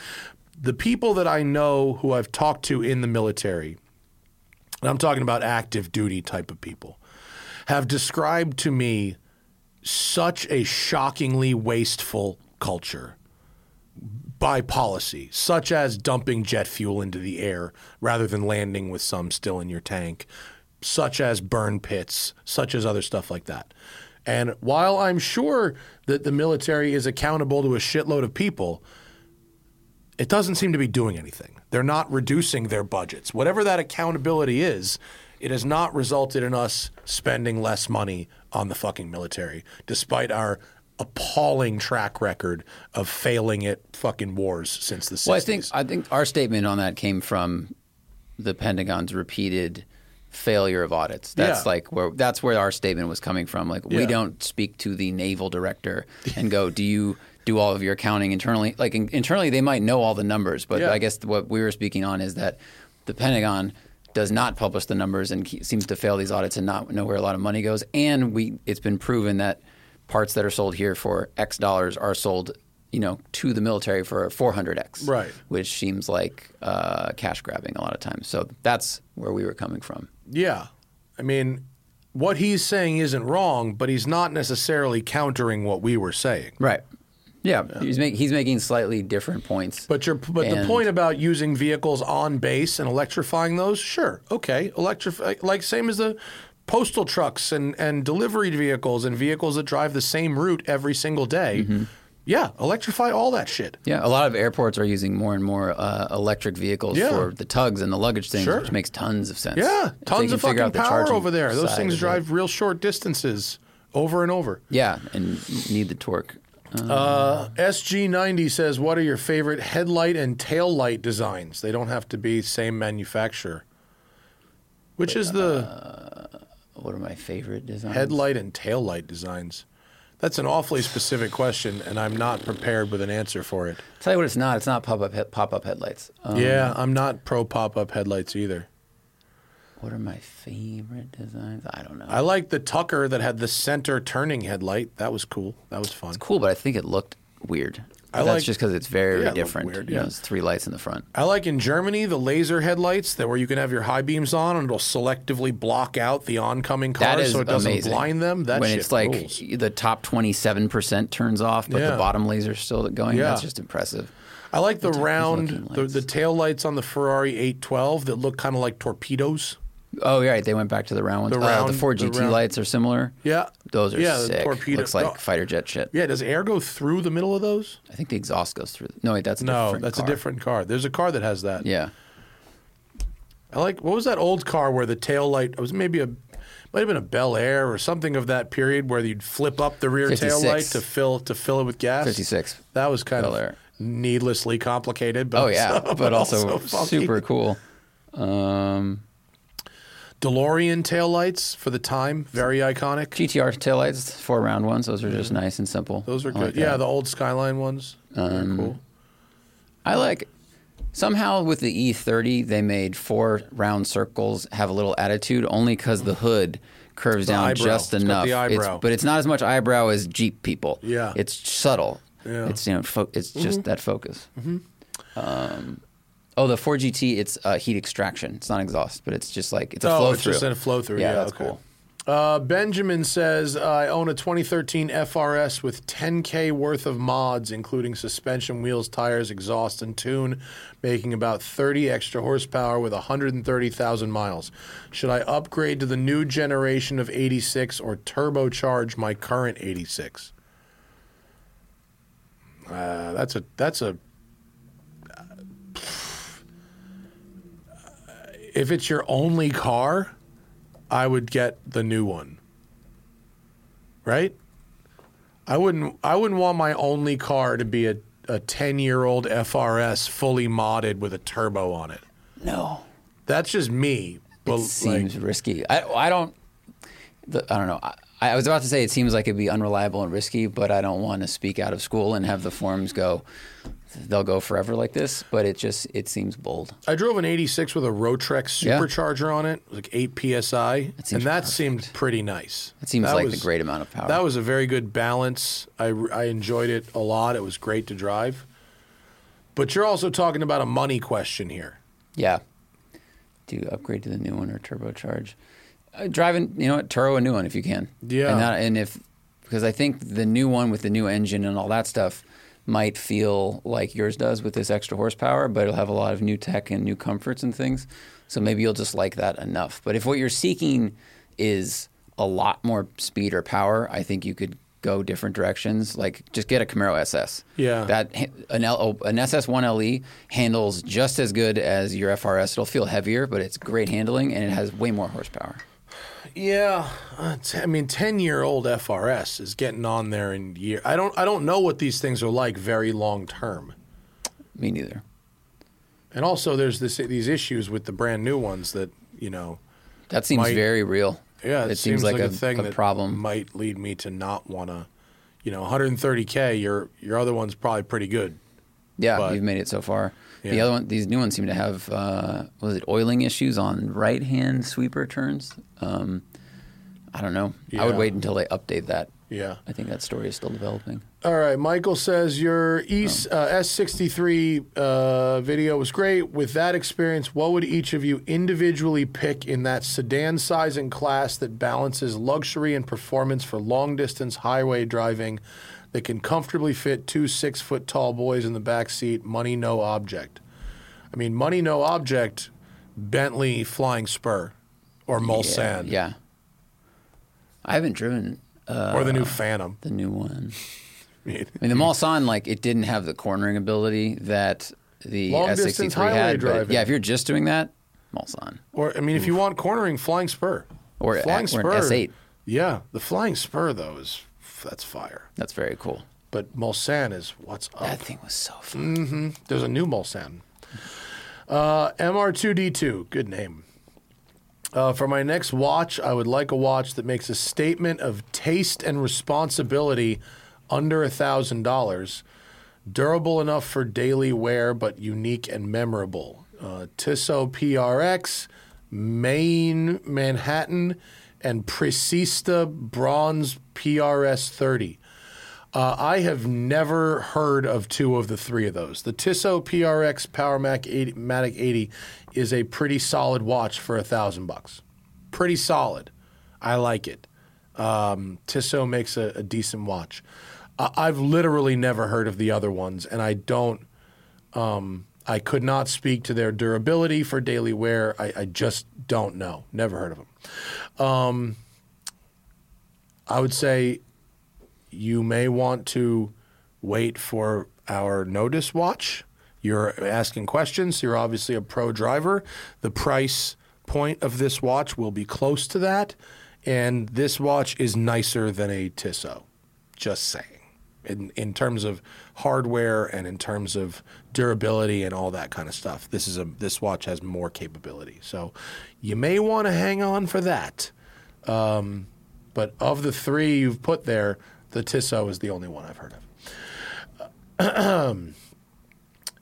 The people that I know who I've talked to in the military, and I'm talking about active duty type of people, have described to me such a shockingly wasteful culture by policy, such as dumping jet fuel into the air rather than landing with some still in your tank, such as burn pits, such as other stuff like that. And while I'm sure that the military is accountable to a shitload of people, it doesn't seem to be doing anything. They're not reducing their budgets. Whatever that accountability is, it has not resulted in us spending less money on the fucking military, despite our appalling track record of failing at fucking wars since the 60s. Well, I think I think our statement on that came from the Pentagon's repeated failure of audits. That's Yeah. like where that's where our statement was coming from. Like Yeah. we don't speak to the naval director and go, "Do you do all of your accounting internally?" Like in, internally, they might know all the numbers, but Yeah. I guess what we were speaking on is that the Pentagon does not publish the numbers and ke- seems to fail these audits and not know where a lot of money goes. And we it's been proven that parts that are sold here for X dollars are sold, you know, to the military for 400x, Right. Which seems like uh, cash grabbing a lot of times. So that's where we were coming from. Yeah. I mean, what he's saying isn't wrong, but he's not necessarily countering what we were saying. Right. Yeah, he's making he's making slightly different points. But your but the point about using vehicles on base and electrifying those, sure, okay, electrify like same as the postal trucks and and delivery vehicles and vehicles that drive the same route every single day. Mm-hmm. Yeah, electrify all that shit. Yeah, a lot of airports are using more and more uh, electric vehicles Yeah. for the tugs and the luggage things, Sure. which makes tons of sense. Yeah, If tons of fucking power over there. Those things of it. drive real short distances over and over. Yeah, and need the torque. Uh, SG90 says, "What are your favorite headlight and tail light designs? They don't have to be same manufacturer." Which is the What are my favorite designs? headlight and tail light designs? That's an awfully specific question, and I'm not prepared with an answer for it. Tell you what, it's not. It's not pop up he- pop up headlights. Um, yeah, I'm not pro pop up headlights either. What are my favorite designs? I don't know. I like the Tucker that had the center turning headlight. That was cool. That was fun. cool, but I think it looked weird. I That's like- just because it's very Yeah, different. weird, You know, yeah. it's three lights in the front. I like in Germany the laser headlights that where you can have your high beams on and it'll selectively block out the oncoming cars so it doesn't amazing. blind them. That when it's like rules. the top twenty seven percent turns off, but Yeah. the bottom laser's still going. Yeah. That's just impressive. I like the looking round the, the tail lights on the Ferrari 812 that look kind of like torpedoes. Oh, yeah, right. They went back to the round ones. The Uh, the four the GT round- lights are similar. Yeah, Those are yeah, the sick. torpedo- Looks like no. fighter jet shit. Yeah, does air go through the middle of those? I think the exhaust goes through. No, wait, that's a No, different that's car. a different car. There's a car that has that. Yeah, I like what was that old car where the tail light it was maybe a might have been a Bel Air or something of that period where you'd flip up the rear tail light to fill to fill it with gas. fifty six. That was kind Bel of Air. needlessly complicated, but Oh yeah, [laughs] also, but also, funky. super cool. Um, DeLorean taillights for the time, very iconic. GTR taillights, four round ones. Those are just nice and simple. Those are good. like yeah, that. the old Skyline ones. Um, cool. I like somehow with the E30 they made four round circles have a little attitude only because the hood curves the down eyebrow. just It's enough. the eyebrow. but it's not as much eyebrow as Jeep people. Yeah. it's subtle. Yeah. Mm-hmm. It's you know fo- it's just that focus. Um, oh, the Ford GT it's uh, heat extraction. It's not exhaust, but it's just like it's a Oh, flow it's through. just a flow through. Yeah, Yeah, that's okay. cool. Uh, Benjamin says I own a 2013 FRS with 10k worth of mods, including suspension, wheels, tires, exhaust, and tune, making about 30 extra horsepower with 130,000 miles. Should I upgrade to the new generation of 86 or turbocharge my current 86? Uh, that's a that's a. If it's your only car, I would get the new one. Right? I wouldn't I wouldn't want my only car to be a a 10-year-old FRS fully modded with a turbo on it. No, That's just me. But it seems risky. I I don't. The, I don't know. I, I was about to say it seems like it'd be unreliable and risky, but I don't want to speak out of school and have the forums go. They'll go forever like this, but it just it seems bold. I drove an 86 with a Rotrex Yeah. supercharger on it, like 8 psi, seems and that perfect. seemed pretty nice. It seems That like was- the great amount of power. That was a very good balance. I, I enjoyed it a lot. It was great to drive. But you're also talking about a money question here. yeah. Do you upgrade to the new one or turbocharge? Uh, driving, you know what, Turo a new one if you can. Yeah. and, that, and if because I think the new one with the new engine and all that stuff might feel like yours does with this extra horsepower, but it'll have a lot of new tech and new comforts and things. So maybe you'll just like that enough. But if what you're seeking is a lot more speed or power, I think you could go different directions. Like just get a Camaro SS. Yeah. That an L, oh, an SS1 LE handles just as good as your FRS. It'll feel heavier, but it's great handling and it has way more horsepower. Yeah, uh, I mean, ten-year-old FRS is getting on there in year. I don't, I don't know what these things are like very long term. Me neither. And also, there's this these issues with the brand new ones that you know. That seems Might- very real. Yeah, it, it seems, like, a, thing a that problem. might lead me to not want to. You know, 130k. Your your other one's probably pretty good. Yeah, but- you've made it so far. The other one, these new ones seem to have uh, was it oiling issues on right hand sweeper turns. Um, I don't know. I would wait until they update that. Yeah. I think that story is still developing. All right, Michael says your Oh. uh, S63 uh, video was great. With that experience, what would each of you individually pick in that sedan size and class that balances luxury and performance for long distance highway driving that can comfortably fit two six foot tall boys in the back seat? Money no object. I mean, money no object. Bentley Flying Spur, or Mulsanne, Yeah, yeah. I haven't driven uh, or the new Phantom. the new one. [laughs] I mean, the Mulsanne, like, it didn't have the cornering ability that the Long S63 distance highway had. But yeah, if you're just doing that, Mulsanne. Or I mean, if you want cornering, Flying Spur Or, Flying or an S8. Yeah, the Flying Spur though is that's fire. That's very cool. but Mulsanne is what's up. That thing was so fun. There's a new Mulsanne. Uh, MR2D2, good name. Uh, for my next watch, I would like a watch that makes a statement of taste and responsibility under a thousand dollars, durable enough for daily wear but unique and memorable. Uh, Tissot PRX, Maen Manhattan, and Precista Bronze PRS 30. Uh, I have never heard of two of the three of those. The Tissot PRX Power Mac 80, Matic 80 is a pretty solid watch for a thousand bucks. Pretty solid. I like it. Um, Tissot makes a, a decent watch. I I've literally never heard of the other ones, and I don't. Um, I could not speak to their durability for daily wear. I, I just don't know. Never heard of them. Um, I would say you may want to wait for our notice watch. You're asking questions. You're obviously a pro driver. The price point of this watch will be close to that. And this watch is nicer than a Tissot. Just saying. In, in terms of hardware and in terms of durability and all that kind of stuff, this is a this watch has more capability. So you may want to hang on for that. Um, but of the three you've put there, the Tissot is the only one I've heard of. [clears throat]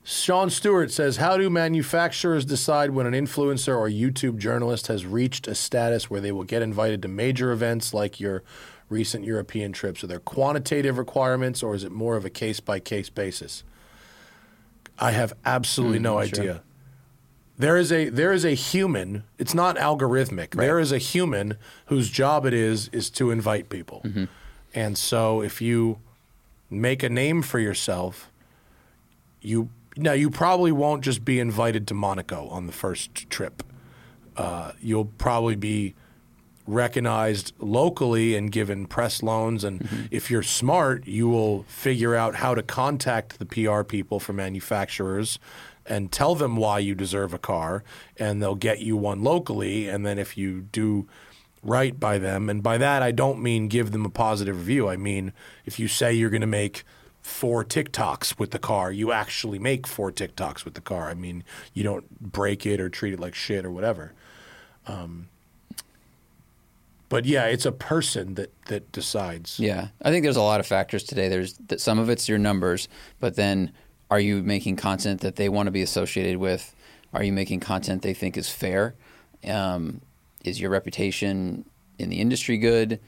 Sean Stewart says, How do manufacturers decide when an influencer or YouTube journalist has reached a status where they will get invited to major events like your recent European trips? Are there quantitative requirements or is it more of a case by case basis? I have absolutely no sure. idea. There is a there is a human. It's not algorithmic. There is a human whose job it is is to invite people. And so if you make a name for yourself, you now you probably won't just be invited to Monaco on the first trip. Uh, you'll probably be recognized locally and given press loans. And if you're smart, you will figure out how to contact the PR people for manufacturers and tell them why you deserve a car, and they'll get you one locally. And then if you do right by them, and by that I don't mean give them a positive review. I mean if you say you're going to make four TikToks with the car, you actually make four TikToks with the car. I mean you don't break it or treat it like shit or whatever. Um, but yeah, it's a person that that decides. Yeah, I think there's a lot of factors today. There's that some of it's your numbers, but then are you making content that they want to be associated with? Are you making content they think is fair? Um, is your reputation in the industry good?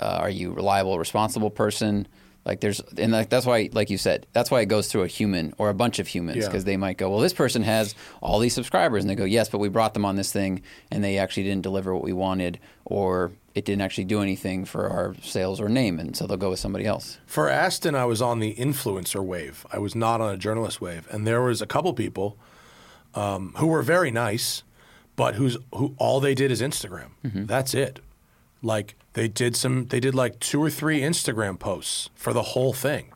Uh, are you a reliable, responsible person? Like there's, and like that's why, like you said, that's why it goes through a human or a bunch of humans Yeah. because they might go, well, this person has all these subscribers, and they go, yes, but we brought them on this thing, and they actually didn't deliver what we wanted, or it didn't actually do anything for our sales or name, and so they'll go with somebody else. For Aston, I was on the influencer wave. I was not on a journalist wave, and there was a couple people um, who were very nice, but who's who all they did is Instagram. That's it. Like they did some, they did like two or three Instagram posts for the whole thing,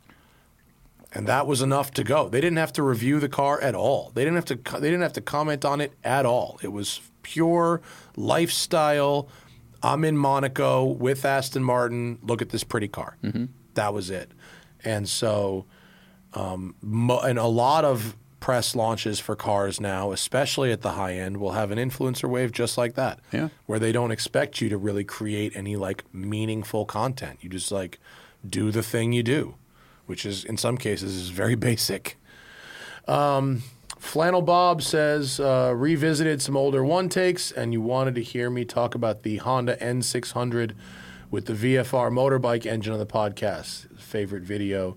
and that was enough to go. They didn't have to review the car at all. They didn't have to. They didn't have to comment on it at all. It was pure lifestyle. I'm in Monaco with Aston Martin. Look at this pretty car. That was it. And so, um, mo- and a lot of press launches for cars now, especially at the high end, will have an influencer wave just like that. Yeah. Where they don't expect you to really create any like meaningful content. You just like do the thing you do, which is in some cases is very [laughs] basic. Um, Flannel Bob says uh, revisited some older one takes, and you wanted to hear me talk about the Honda N600 with the VFR motorbike engine on the podcast. Favorite video.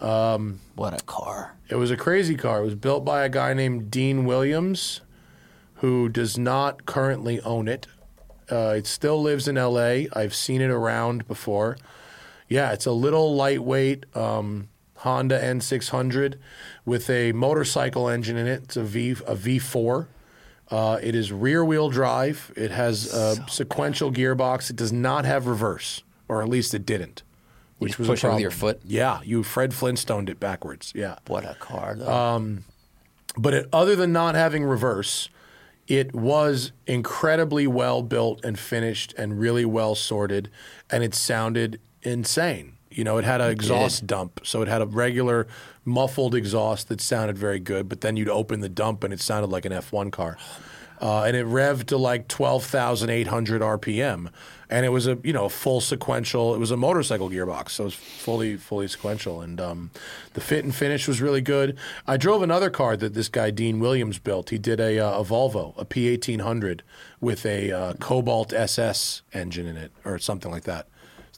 What a car! It was a crazy car. It was built by a guy named Dean Williams, who does not currently own it. Uh, it still lives in LA. I've seen it around before. Yeah, it's a little lightweight um, Honda N600 with a motorcycle engine in it. It's a V a V4. Uh, it is rear wheel drive. It has a sequential gearbox. It does not have reverse, or at least it didn't. Which was push a problem. your foot? Yeah, you Fred Flintstoned it backwards. Yeah. What a car! Though. Um, but it, other than not having reverse, it was incredibly well built and finished and really well sorted, and it sounded insane. You know, it had an exhaust dump, so it had a regular muffled exhaust that sounded very good. But then you'd open the dump and it sounded like an F1 car, oh, uh, and it revved to like twelve thousand eight hundred RPM, and it was a you know full sequential. It was a motorcycle gearbox, so it was fully fully sequential, and um, the fit and finish was really good. I drove another car that this guy Dean Williams built. He did a, uh, a Volvo, a P eighteen hundred with a uh, Cobalt SS engine in it, or something like that.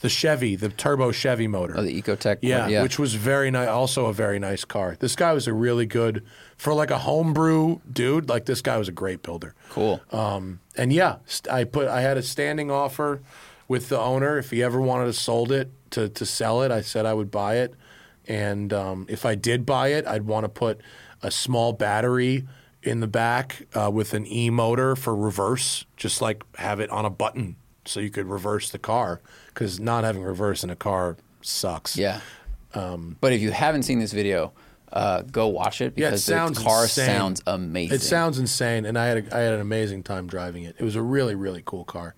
The Chevy, the turbo Chevy motor. Oh, the Ecotec. Yeah, yeah. which was very nice. Also a very nice car. This guy was a really good for like a homebrew dude. Like this guy was a great builder. cool. Um, and yeah, I put I had a standing offer with the owner. If he ever wanted to sold it to to sell it, I said I would buy it. And um, if I did buy it, I'd want to put a small battery in the back uh, with an e motor for reverse, just like have it on a button so you could reverse the car. Because not having reverse in a car sucks. yeah. um, but if you haven't seen this video, uh, go watch it Yeah, it because sounds the car insane. sounds amazing. It sounds insane, and I had a, I had an amazing time driving it. It was a really really cool car.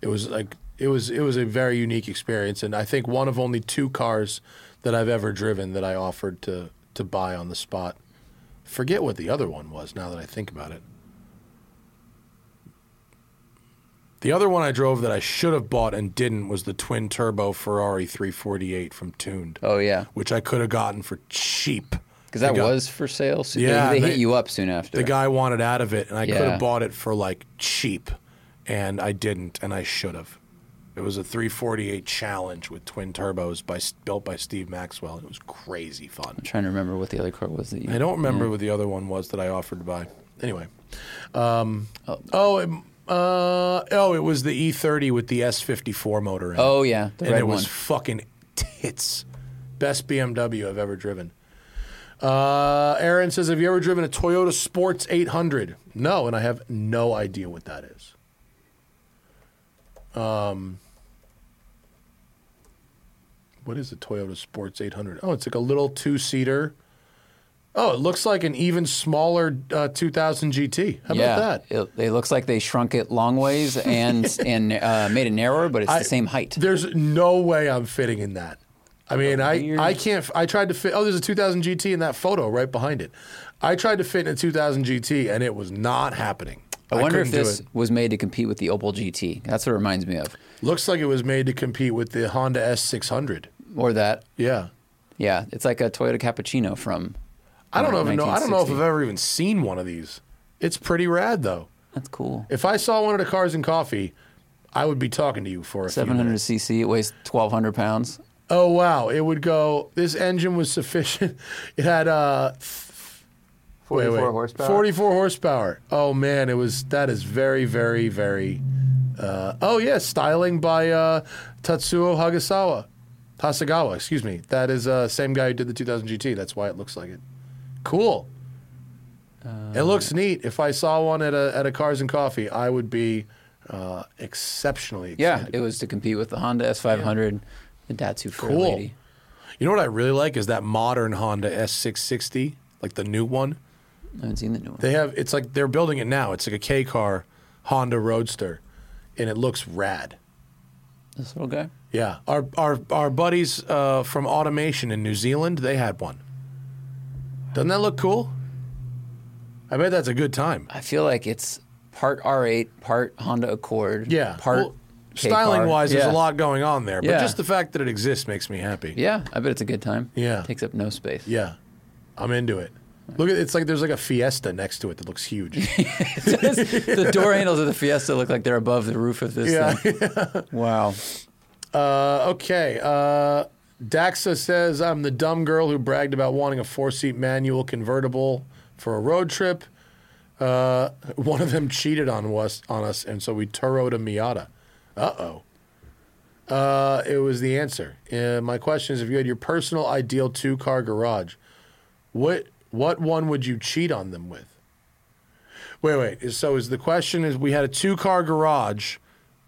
It was like it was it was a very unique experience, and I think one of only two cars that I've ever driven that I offered to to buy on the spot. Forget what the other one was now that I think about it. The other one I drove that I should have bought and didn't was the twin turbo Ferrari 348 from Tuned, Oh yeah, which I could have gotten for cheap. because that guy- was for sale. So Yeah, they, they hit you up soon after. The guy wanted out of it, and I could have bought it for like cheap, and I didn't, and I should have. It was a 348 Challenge with twin turbos by built by Steve Maxwell. and It was crazy fun. I'm trying to remember what the other car was that you. I don't remember what the other one was that I offered to buy. Anyway, um, oh, it, uh, oh, it was the E30 with the S54 motor in it. Oh yeah, the and red it was one. fucking tits. Best BMW I've ever driven. Uh, Aaron says, "Have you ever driven a Toyota Sports 800?" No, and I have no idea what that is. Um, what is a Toyota Sports 800? Oh, it's like a little two-seater. Oh, it looks like an even smaller uh, 2000 GT. How yeah, about that? It, it looks like they shrunk it long ways and [laughs] and uh, made it narrower, but it's I- the same height. There's no way I'm fitting in that. I mean, I, I can't. I tried to fit. Oh, there's a 2000 GT in that photo right behind it. I tried to fit in a 2000 GT, and it was not happening. I wonder if this was made to compete with the Opel GT. That's what it reminds me of, looks like it was made to compete with the Honda S600. or that. Yeah, Yeah, it's like a Toyota Cappuccino from. I don't even know. I don't know if I've ever even seen one of these. It's pretty rad though. That's cool. If I saw one of the cars in coffee, I would be talking to you for a few 700 minutes. cc. It weighs 1,200 pounds. Oh wow! It would go. This engine was sufficient. [laughs] It had uh, 44 horsepower? 44 horsepower. Oh man, it was. That is very, very, very. Uh, oh yeah, styling by uh, Tatsuo Hagasawa, Hasegawa. Excuse me. That is uh, same guy who did the 2000 GT. That's why it looks like it. Cool. it looks neat. If I saw one at a at a Cars and Coffee, I would be uh, exceptionally excited. Yeah, it was to compete with the Honda S500, the Datsun 480. You know what I really like is that modern Honda S660, like the new one. I haven't seen the new one. They have it's like they're building it now. It's like a K car Honda Roadster, and it looks rad. This little guy. Yeah, our our our buddies uh, from Automation in New Zealand, they had one. Doesn't that look cool? I bet that's a good time. I feel like it's part R8, part Honda Accord. Yeah, Part well, styling car. wise, there's a lot going on there, but Yeah. just the fact that it exists makes me happy. Yeah, I bet it's a good time. Yeah. It Takes up no space. Yeah, I'm into it. Look at it's like there's like a Fiesta next to it that looks huge. [laughs] the door handles of the Fiesta look like they're above the roof of this Yeah. thing. [laughs] Wow. Uh, okay. Uh, Daxa says, I'm the dumb girl who bragged about wanting a four seat manual convertible for a road trip. Uh, one of them cheated on us, on us, and so we Turoed a Miata. Uh-oh. Uh It was the answer. Uh, my question is if you had your personal ideal two car garage, what what one would you cheat on them with? Wait, wait. So is the question is we had a two car garage,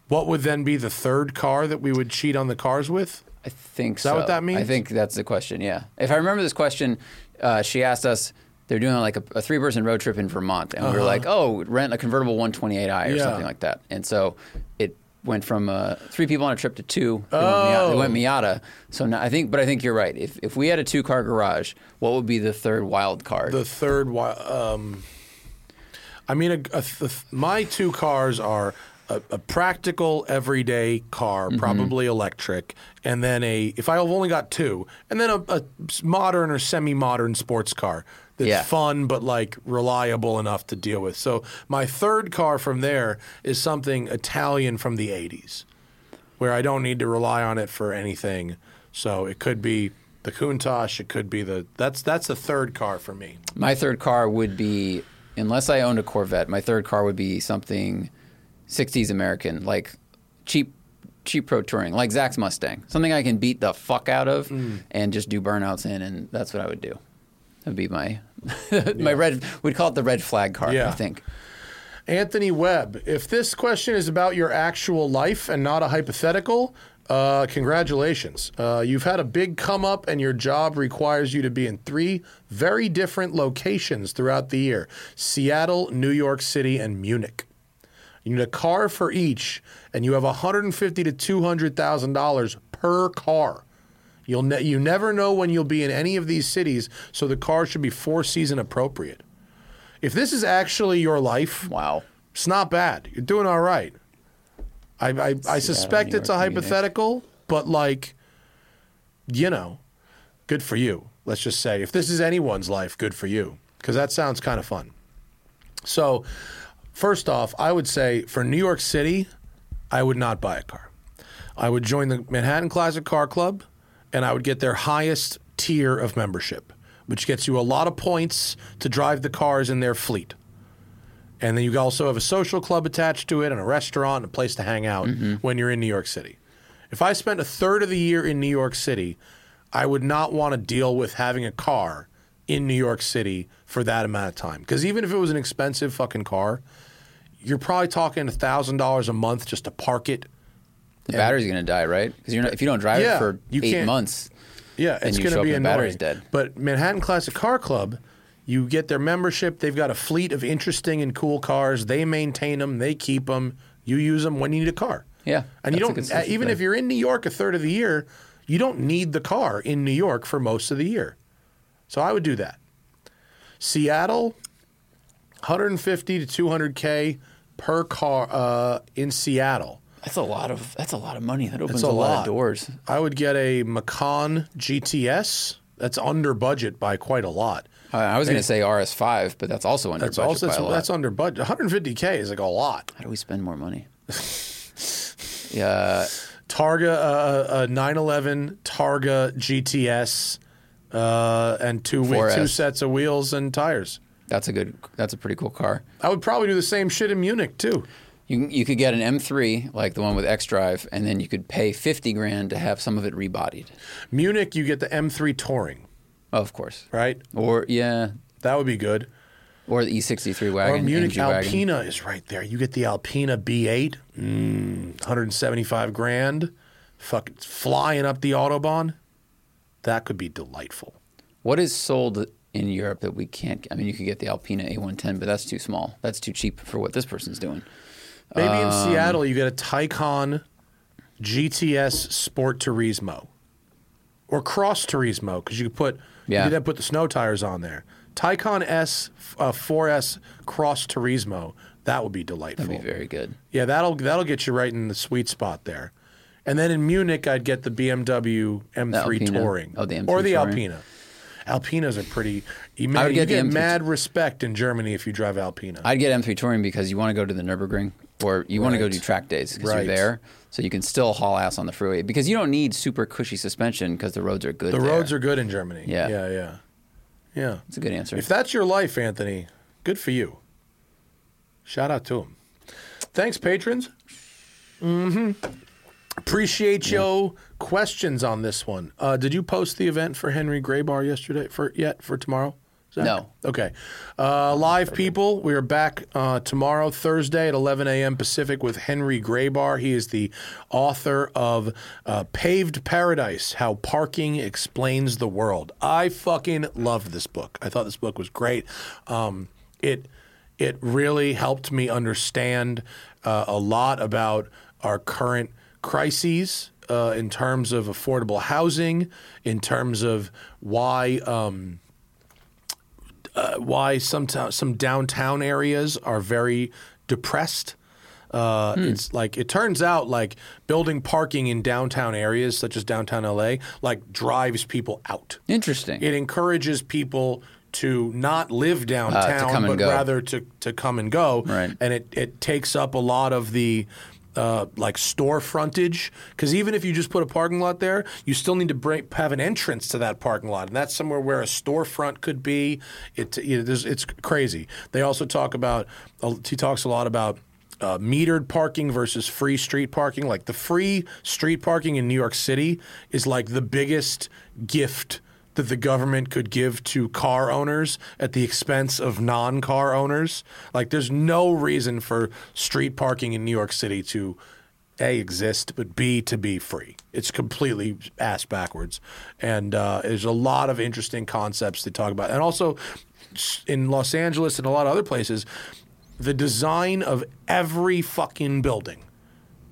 what would then be the third car that we would cheat on the cars with? I think that so. what that means? I think that's the question, yeah. If I remember this question, uh, she asked us, they're doing like a, a three person road trip in Vermont. And we were like, oh, rent a convertible 128i or Uh-huh. Yeah. something like that. And so it went from uh, three people on a trip to two. They, went, Miata, they went Miata. So now, I think, but I think you're right. If if we had a two car garage, what would be the third wild card? The third, wi- um, I mean, a, a th- my two cars are a, a practical everyday car, Mm-hmm. probably electric, and then a if I've only got two, and then a, a modern or semi-modern sports car that's Yeah. fun but like reliable enough to deal with. So my third car from there is something Italian from the '80s, where I don't need to rely on it for anything. So it could be the Countach, it could be the that's that's the third car for me. My third car would be, unless I owned a Corvette, my third car would be something 60s American, like cheap, cheap pro touring, like Zach's Mustang. Something I can beat the fuck out of Mm. and just do burnouts in, and that's what I would do. That'd be my [laughs] my red. We'd call it the red flag car. Yeah. I think. Anthony Webb, if this question is about your actual life and not a hypothetical, uh, congratulations. Uh, you've had a big come up, and your job requires you to be in three very different locations throughout the year Seattle, New York City, and Munich. You need a car for each, and you have $150 to $200,000 per car. You'll ne- you never know when you'll be in any of these cities, so the car should be four season appropriate. If this is actually your life, Wow. it's not bad. You're doing all right. I I, I suspect it's a hypothetical, but like, you know, good for you. Let's just say if this is anyone's life, good for you, because that sounds kind of fun. So, first off, I would say for New York City, I would not buy a car. I would join the Manhattan Classic Car Club, and I would get their highest tier of membership, which gets you a lot of points to drive the cars in their fleet. And then you also have a social club attached to it and a restaurant and a place to hang out mm-hmm. when you're in New York City. If I spent a third of the year in New York City, I would not want to deal with having a car in New York City for that amount of time. Because even if it was an expensive fucking car, you're probably talking $1,000 a month just to park it. The battery's gonna die, right? Because if you don't drive Yeah, it for you eight can't- months, Yeah, it's you going show to up be and the annoying. battery's dead. But Manhattan Classic Car Club, you get their membership. They've got a fleet of interesting and cool cars. They maintain them. They keep them. You use them when you need a car. Yeah, and you that's a don't uh, even if you're in New York a third of the year, you don't need the car in New York for most of the year. So I would do that. Seattle, 150 to 200k per car uh, in Seattle. that's a lot of that's a lot of money. That opens a, a, lot. of doors. I would get a Macan GTS. That's under budget by quite a lot. I, I was gonna say RS5, but that's also under That's budget also by that's, a lot. that's under budget. 150k is like a lot. How do we spend more money? [laughs] yeah, Targa, uh, a 911 Targa GTS, uh, and two whe- 4S. two sets of wheels and tires. That's a good. That's a pretty cool car. I would probably do the same shit in Munich too. You you could get an M3 like the one with X Drive, and then you could pay 50 grand to have some of it rebodied. Munich, you get the M3 Touring, Oh, of course. right? Or yeah, That would be good. or the E63 Or wagon. Munich MG wagon. Alpina is right there. You get the Alpina B8, mm, 175 grand, fucking flying up the autobahn. That could be delightful. What is sold in Europe that we can't? I mean, you could get the Alpine A110, but that's too small. That's too cheap for what this person's doing. Maybe in Um, Seattle, you get a Taycan GTS Sport Turismo or Cross Turismo because you could put Yeah. you could then put the snow tires on there. Taycan S uh, 4S Cross Turismo that would be delightful. That'd be very good. Yeah, that'll that'll get you right in the sweet spot there. And then in Munich, I'd get the BMW M3 Alpina. Touring. Oh, the M3 or the Touring. Alpina. Alpinas are pretty. You, I would get the get M3 mad respect in Germany if you drive Alpina. I'd get M3 Touring because you want to go to the Nurburgring or you want to go do track days because Right. you're there, so you can still haul ass on the freeway because you don't need super cushy suspension because the roads are good. the there. roads are good in Germany. Yeah. yeah, yeah, yeah. It's a good answer. If that's your life, Anthony, good for you. Shout out to him. Thanks, patrons. hmm Appreciate yo questions on this one. Uh, did you post the event for Henry Grabar yesterday for yet for tomorrow? Zach? No. Okay. Uh, live people, we are back uh, tomorrow, Thursday at 11 a.m. Pacific with Henry Grabar. He is the author of uh, Paved Paradise How Parking Explains the World. I fucking loved this book. I thought this book was great. Um, it It really helped me understand uh, a lot about our current crises uh, in terms of affordable housing, in terms of why. Um, uh, why some to- some downtown areas are very depressed. Uh, It's like it turns out like building parking in downtown areas such as downtown LA like drives people out. Interesting. It encourages people to not live downtown, Uh, come and but rather to, to come and go. Right. And it, it takes up a lot of the uh, like store frontage because even if you just put a parking lot there, you still need to have an entrance to that parking lot, and that's somewhere where a storefront could be. It you know, it's crazy. They also talk about he talks a lot about. Uh, metered parking versus free street parking. Like the free street parking in New York City is like the biggest gift that the government could give to car owners at the expense of non-car owners. Like there's no reason for street parking in New York City to a exist, but b to be free. It's completely ass backwards, and uh, there's a lot of interesting concepts to talk about, and also in Los Angeles and a lot of other places, the design of every fucking building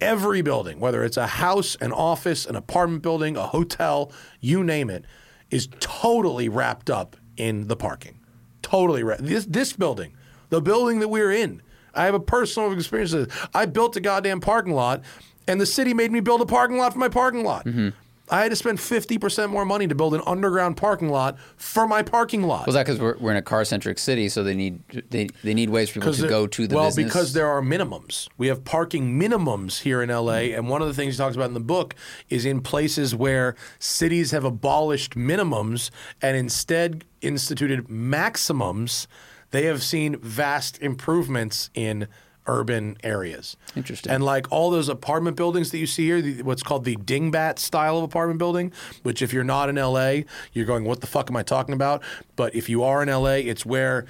every building, whether it's a house, an office, an apartment building, a hotel, you name it, is totally wrapped up in the parking. Totally wrapped. This this building, the building that we're in, I have a personal experience. with this. I built a goddamn parking lot, and the city made me build a parking lot for my parking lot. Mm-hmm. I had to spend fifty percent more money to build an underground parking lot for my parking lot. Was that because we're, we're in a car centric city, so they need they, they need ways for people to go to the well, business? because there are minimums. We have parking minimums here in LA, and one of the things he talks about in the book is in places where cities have abolished minimums and instead instituted maximums, they have seen vast improvements in urban areas. Interesting. And like all those apartment buildings that you see here, the, what's called the dingbat style of apartment building, which if you're not in LA, you're going, what the fuck am I talking about? But if you are in LA, it's where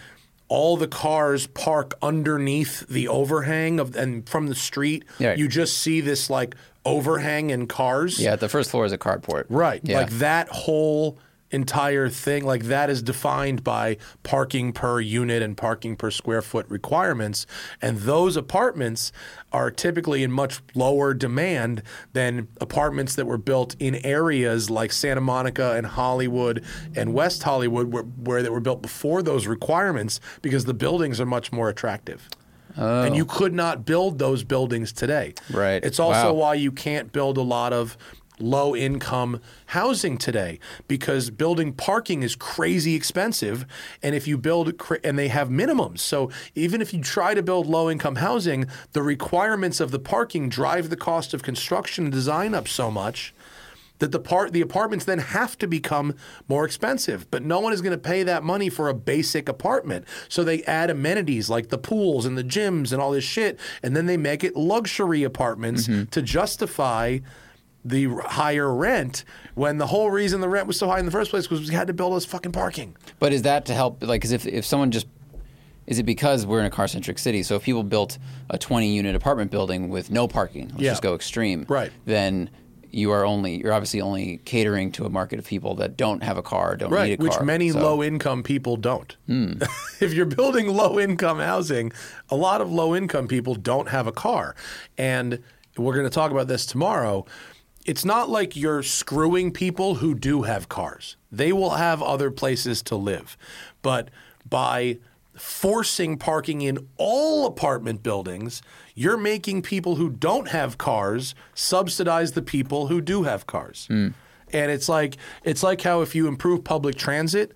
all the cars park underneath the overhang of and from the street. Yeah. You just see this like overhang in cars. yeah, the first floor is a carport. Right. Yeah. Like that whole entire thing, like that is defined by parking per unit and parking per square foot requirements. And those apartments are typically in much lower demand than apartments that were built in areas like Santa Monica and Hollywood and West Hollywood, where, where they were built before those requirements because the buildings are much more attractive. And you oh. could not build those buildings today. Right. It's also Wow. why you can't build a lot of low income housing today because building parking is crazy expensive and if you build and they have minimums. So even if you try to build low income housing the requirements of the parking drive the cost of construction and design up so much that the part the apartments then have to become more expensive. But no one is going to pay that money for a basic apartment. So they add amenities like the pools and the gyms and all this shit and then they make it luxury apartments mm-hmm. to justify the higher rent when the whole reason the rent was so high in the first place was we had to build us fucking parking But is that to help? Like, 'cause if if someone just is it because we're in a car centric city? So if people built a 20 unit apartment building with no parking, let's Yeah. just go extreme, Right. Then you are only you're obviously only catering to a market of people that don't have a car, don't need a right car, which many So- low income people don't hmm. [laughs] if you're building low income housing a lot of low income people don't have a car and we're going to talk about this tomorrow it's not like you're screwing people who do have cars they will have other places to live but by forcing parking in all apartment buildings you're making people who don't have cars subsidize the people who do have cars Hmm. and it's like it's like how if you improve public transit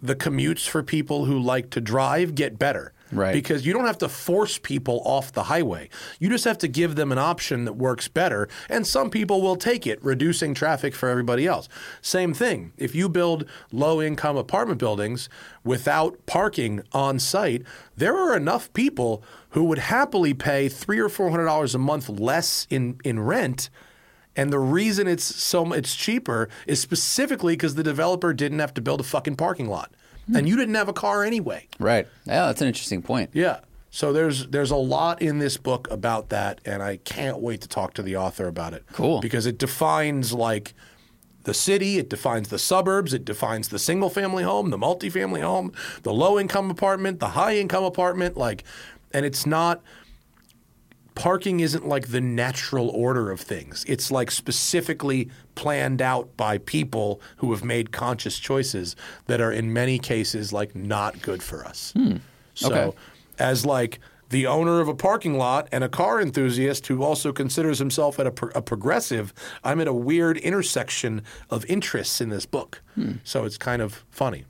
the commutes for people who like to drive get better. Right. Because you don't have to force people off the highway. You just have to give them an option that works better. And some people will take it, reducing traffic for everybody else. Same thing. If you build low income apartment buildings without parking on site, there are enough people who would happily pay three or four hundred dollars a month less in, in rent. And the reason it's so it's cheaper is specifically because the developer didn't have to build a fucking parking lot, and you didn't have a car anyway. right? Yeah, that's an interesting point. Yeah. So there's there's a lot in this book about that, and I can't wait to talk to the author about it. Cool. Because it defines like the city, it defines the suburbs, it defines the single family home, the multifamily home, the low income apartment, the high income apartment. Like, and it's not parking isn't like the natural order of things. It's like specifically planned out by people who have made conscious choices that are in many cases like not good for us. Hmm. So Okay. as like the owner of a parking lot and a car enthusiast who also considers himself at a, pro- a progressive, I'm at a weird intersection of interests in this book. Hmm. So it's kind of funny.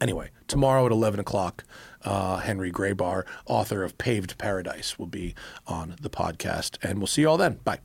Anyway, tomorrow at 11 o'clock, uh, Henry Grabar, author of Paved Paradise, will be on the podcast. And we'll see you all then. Bye.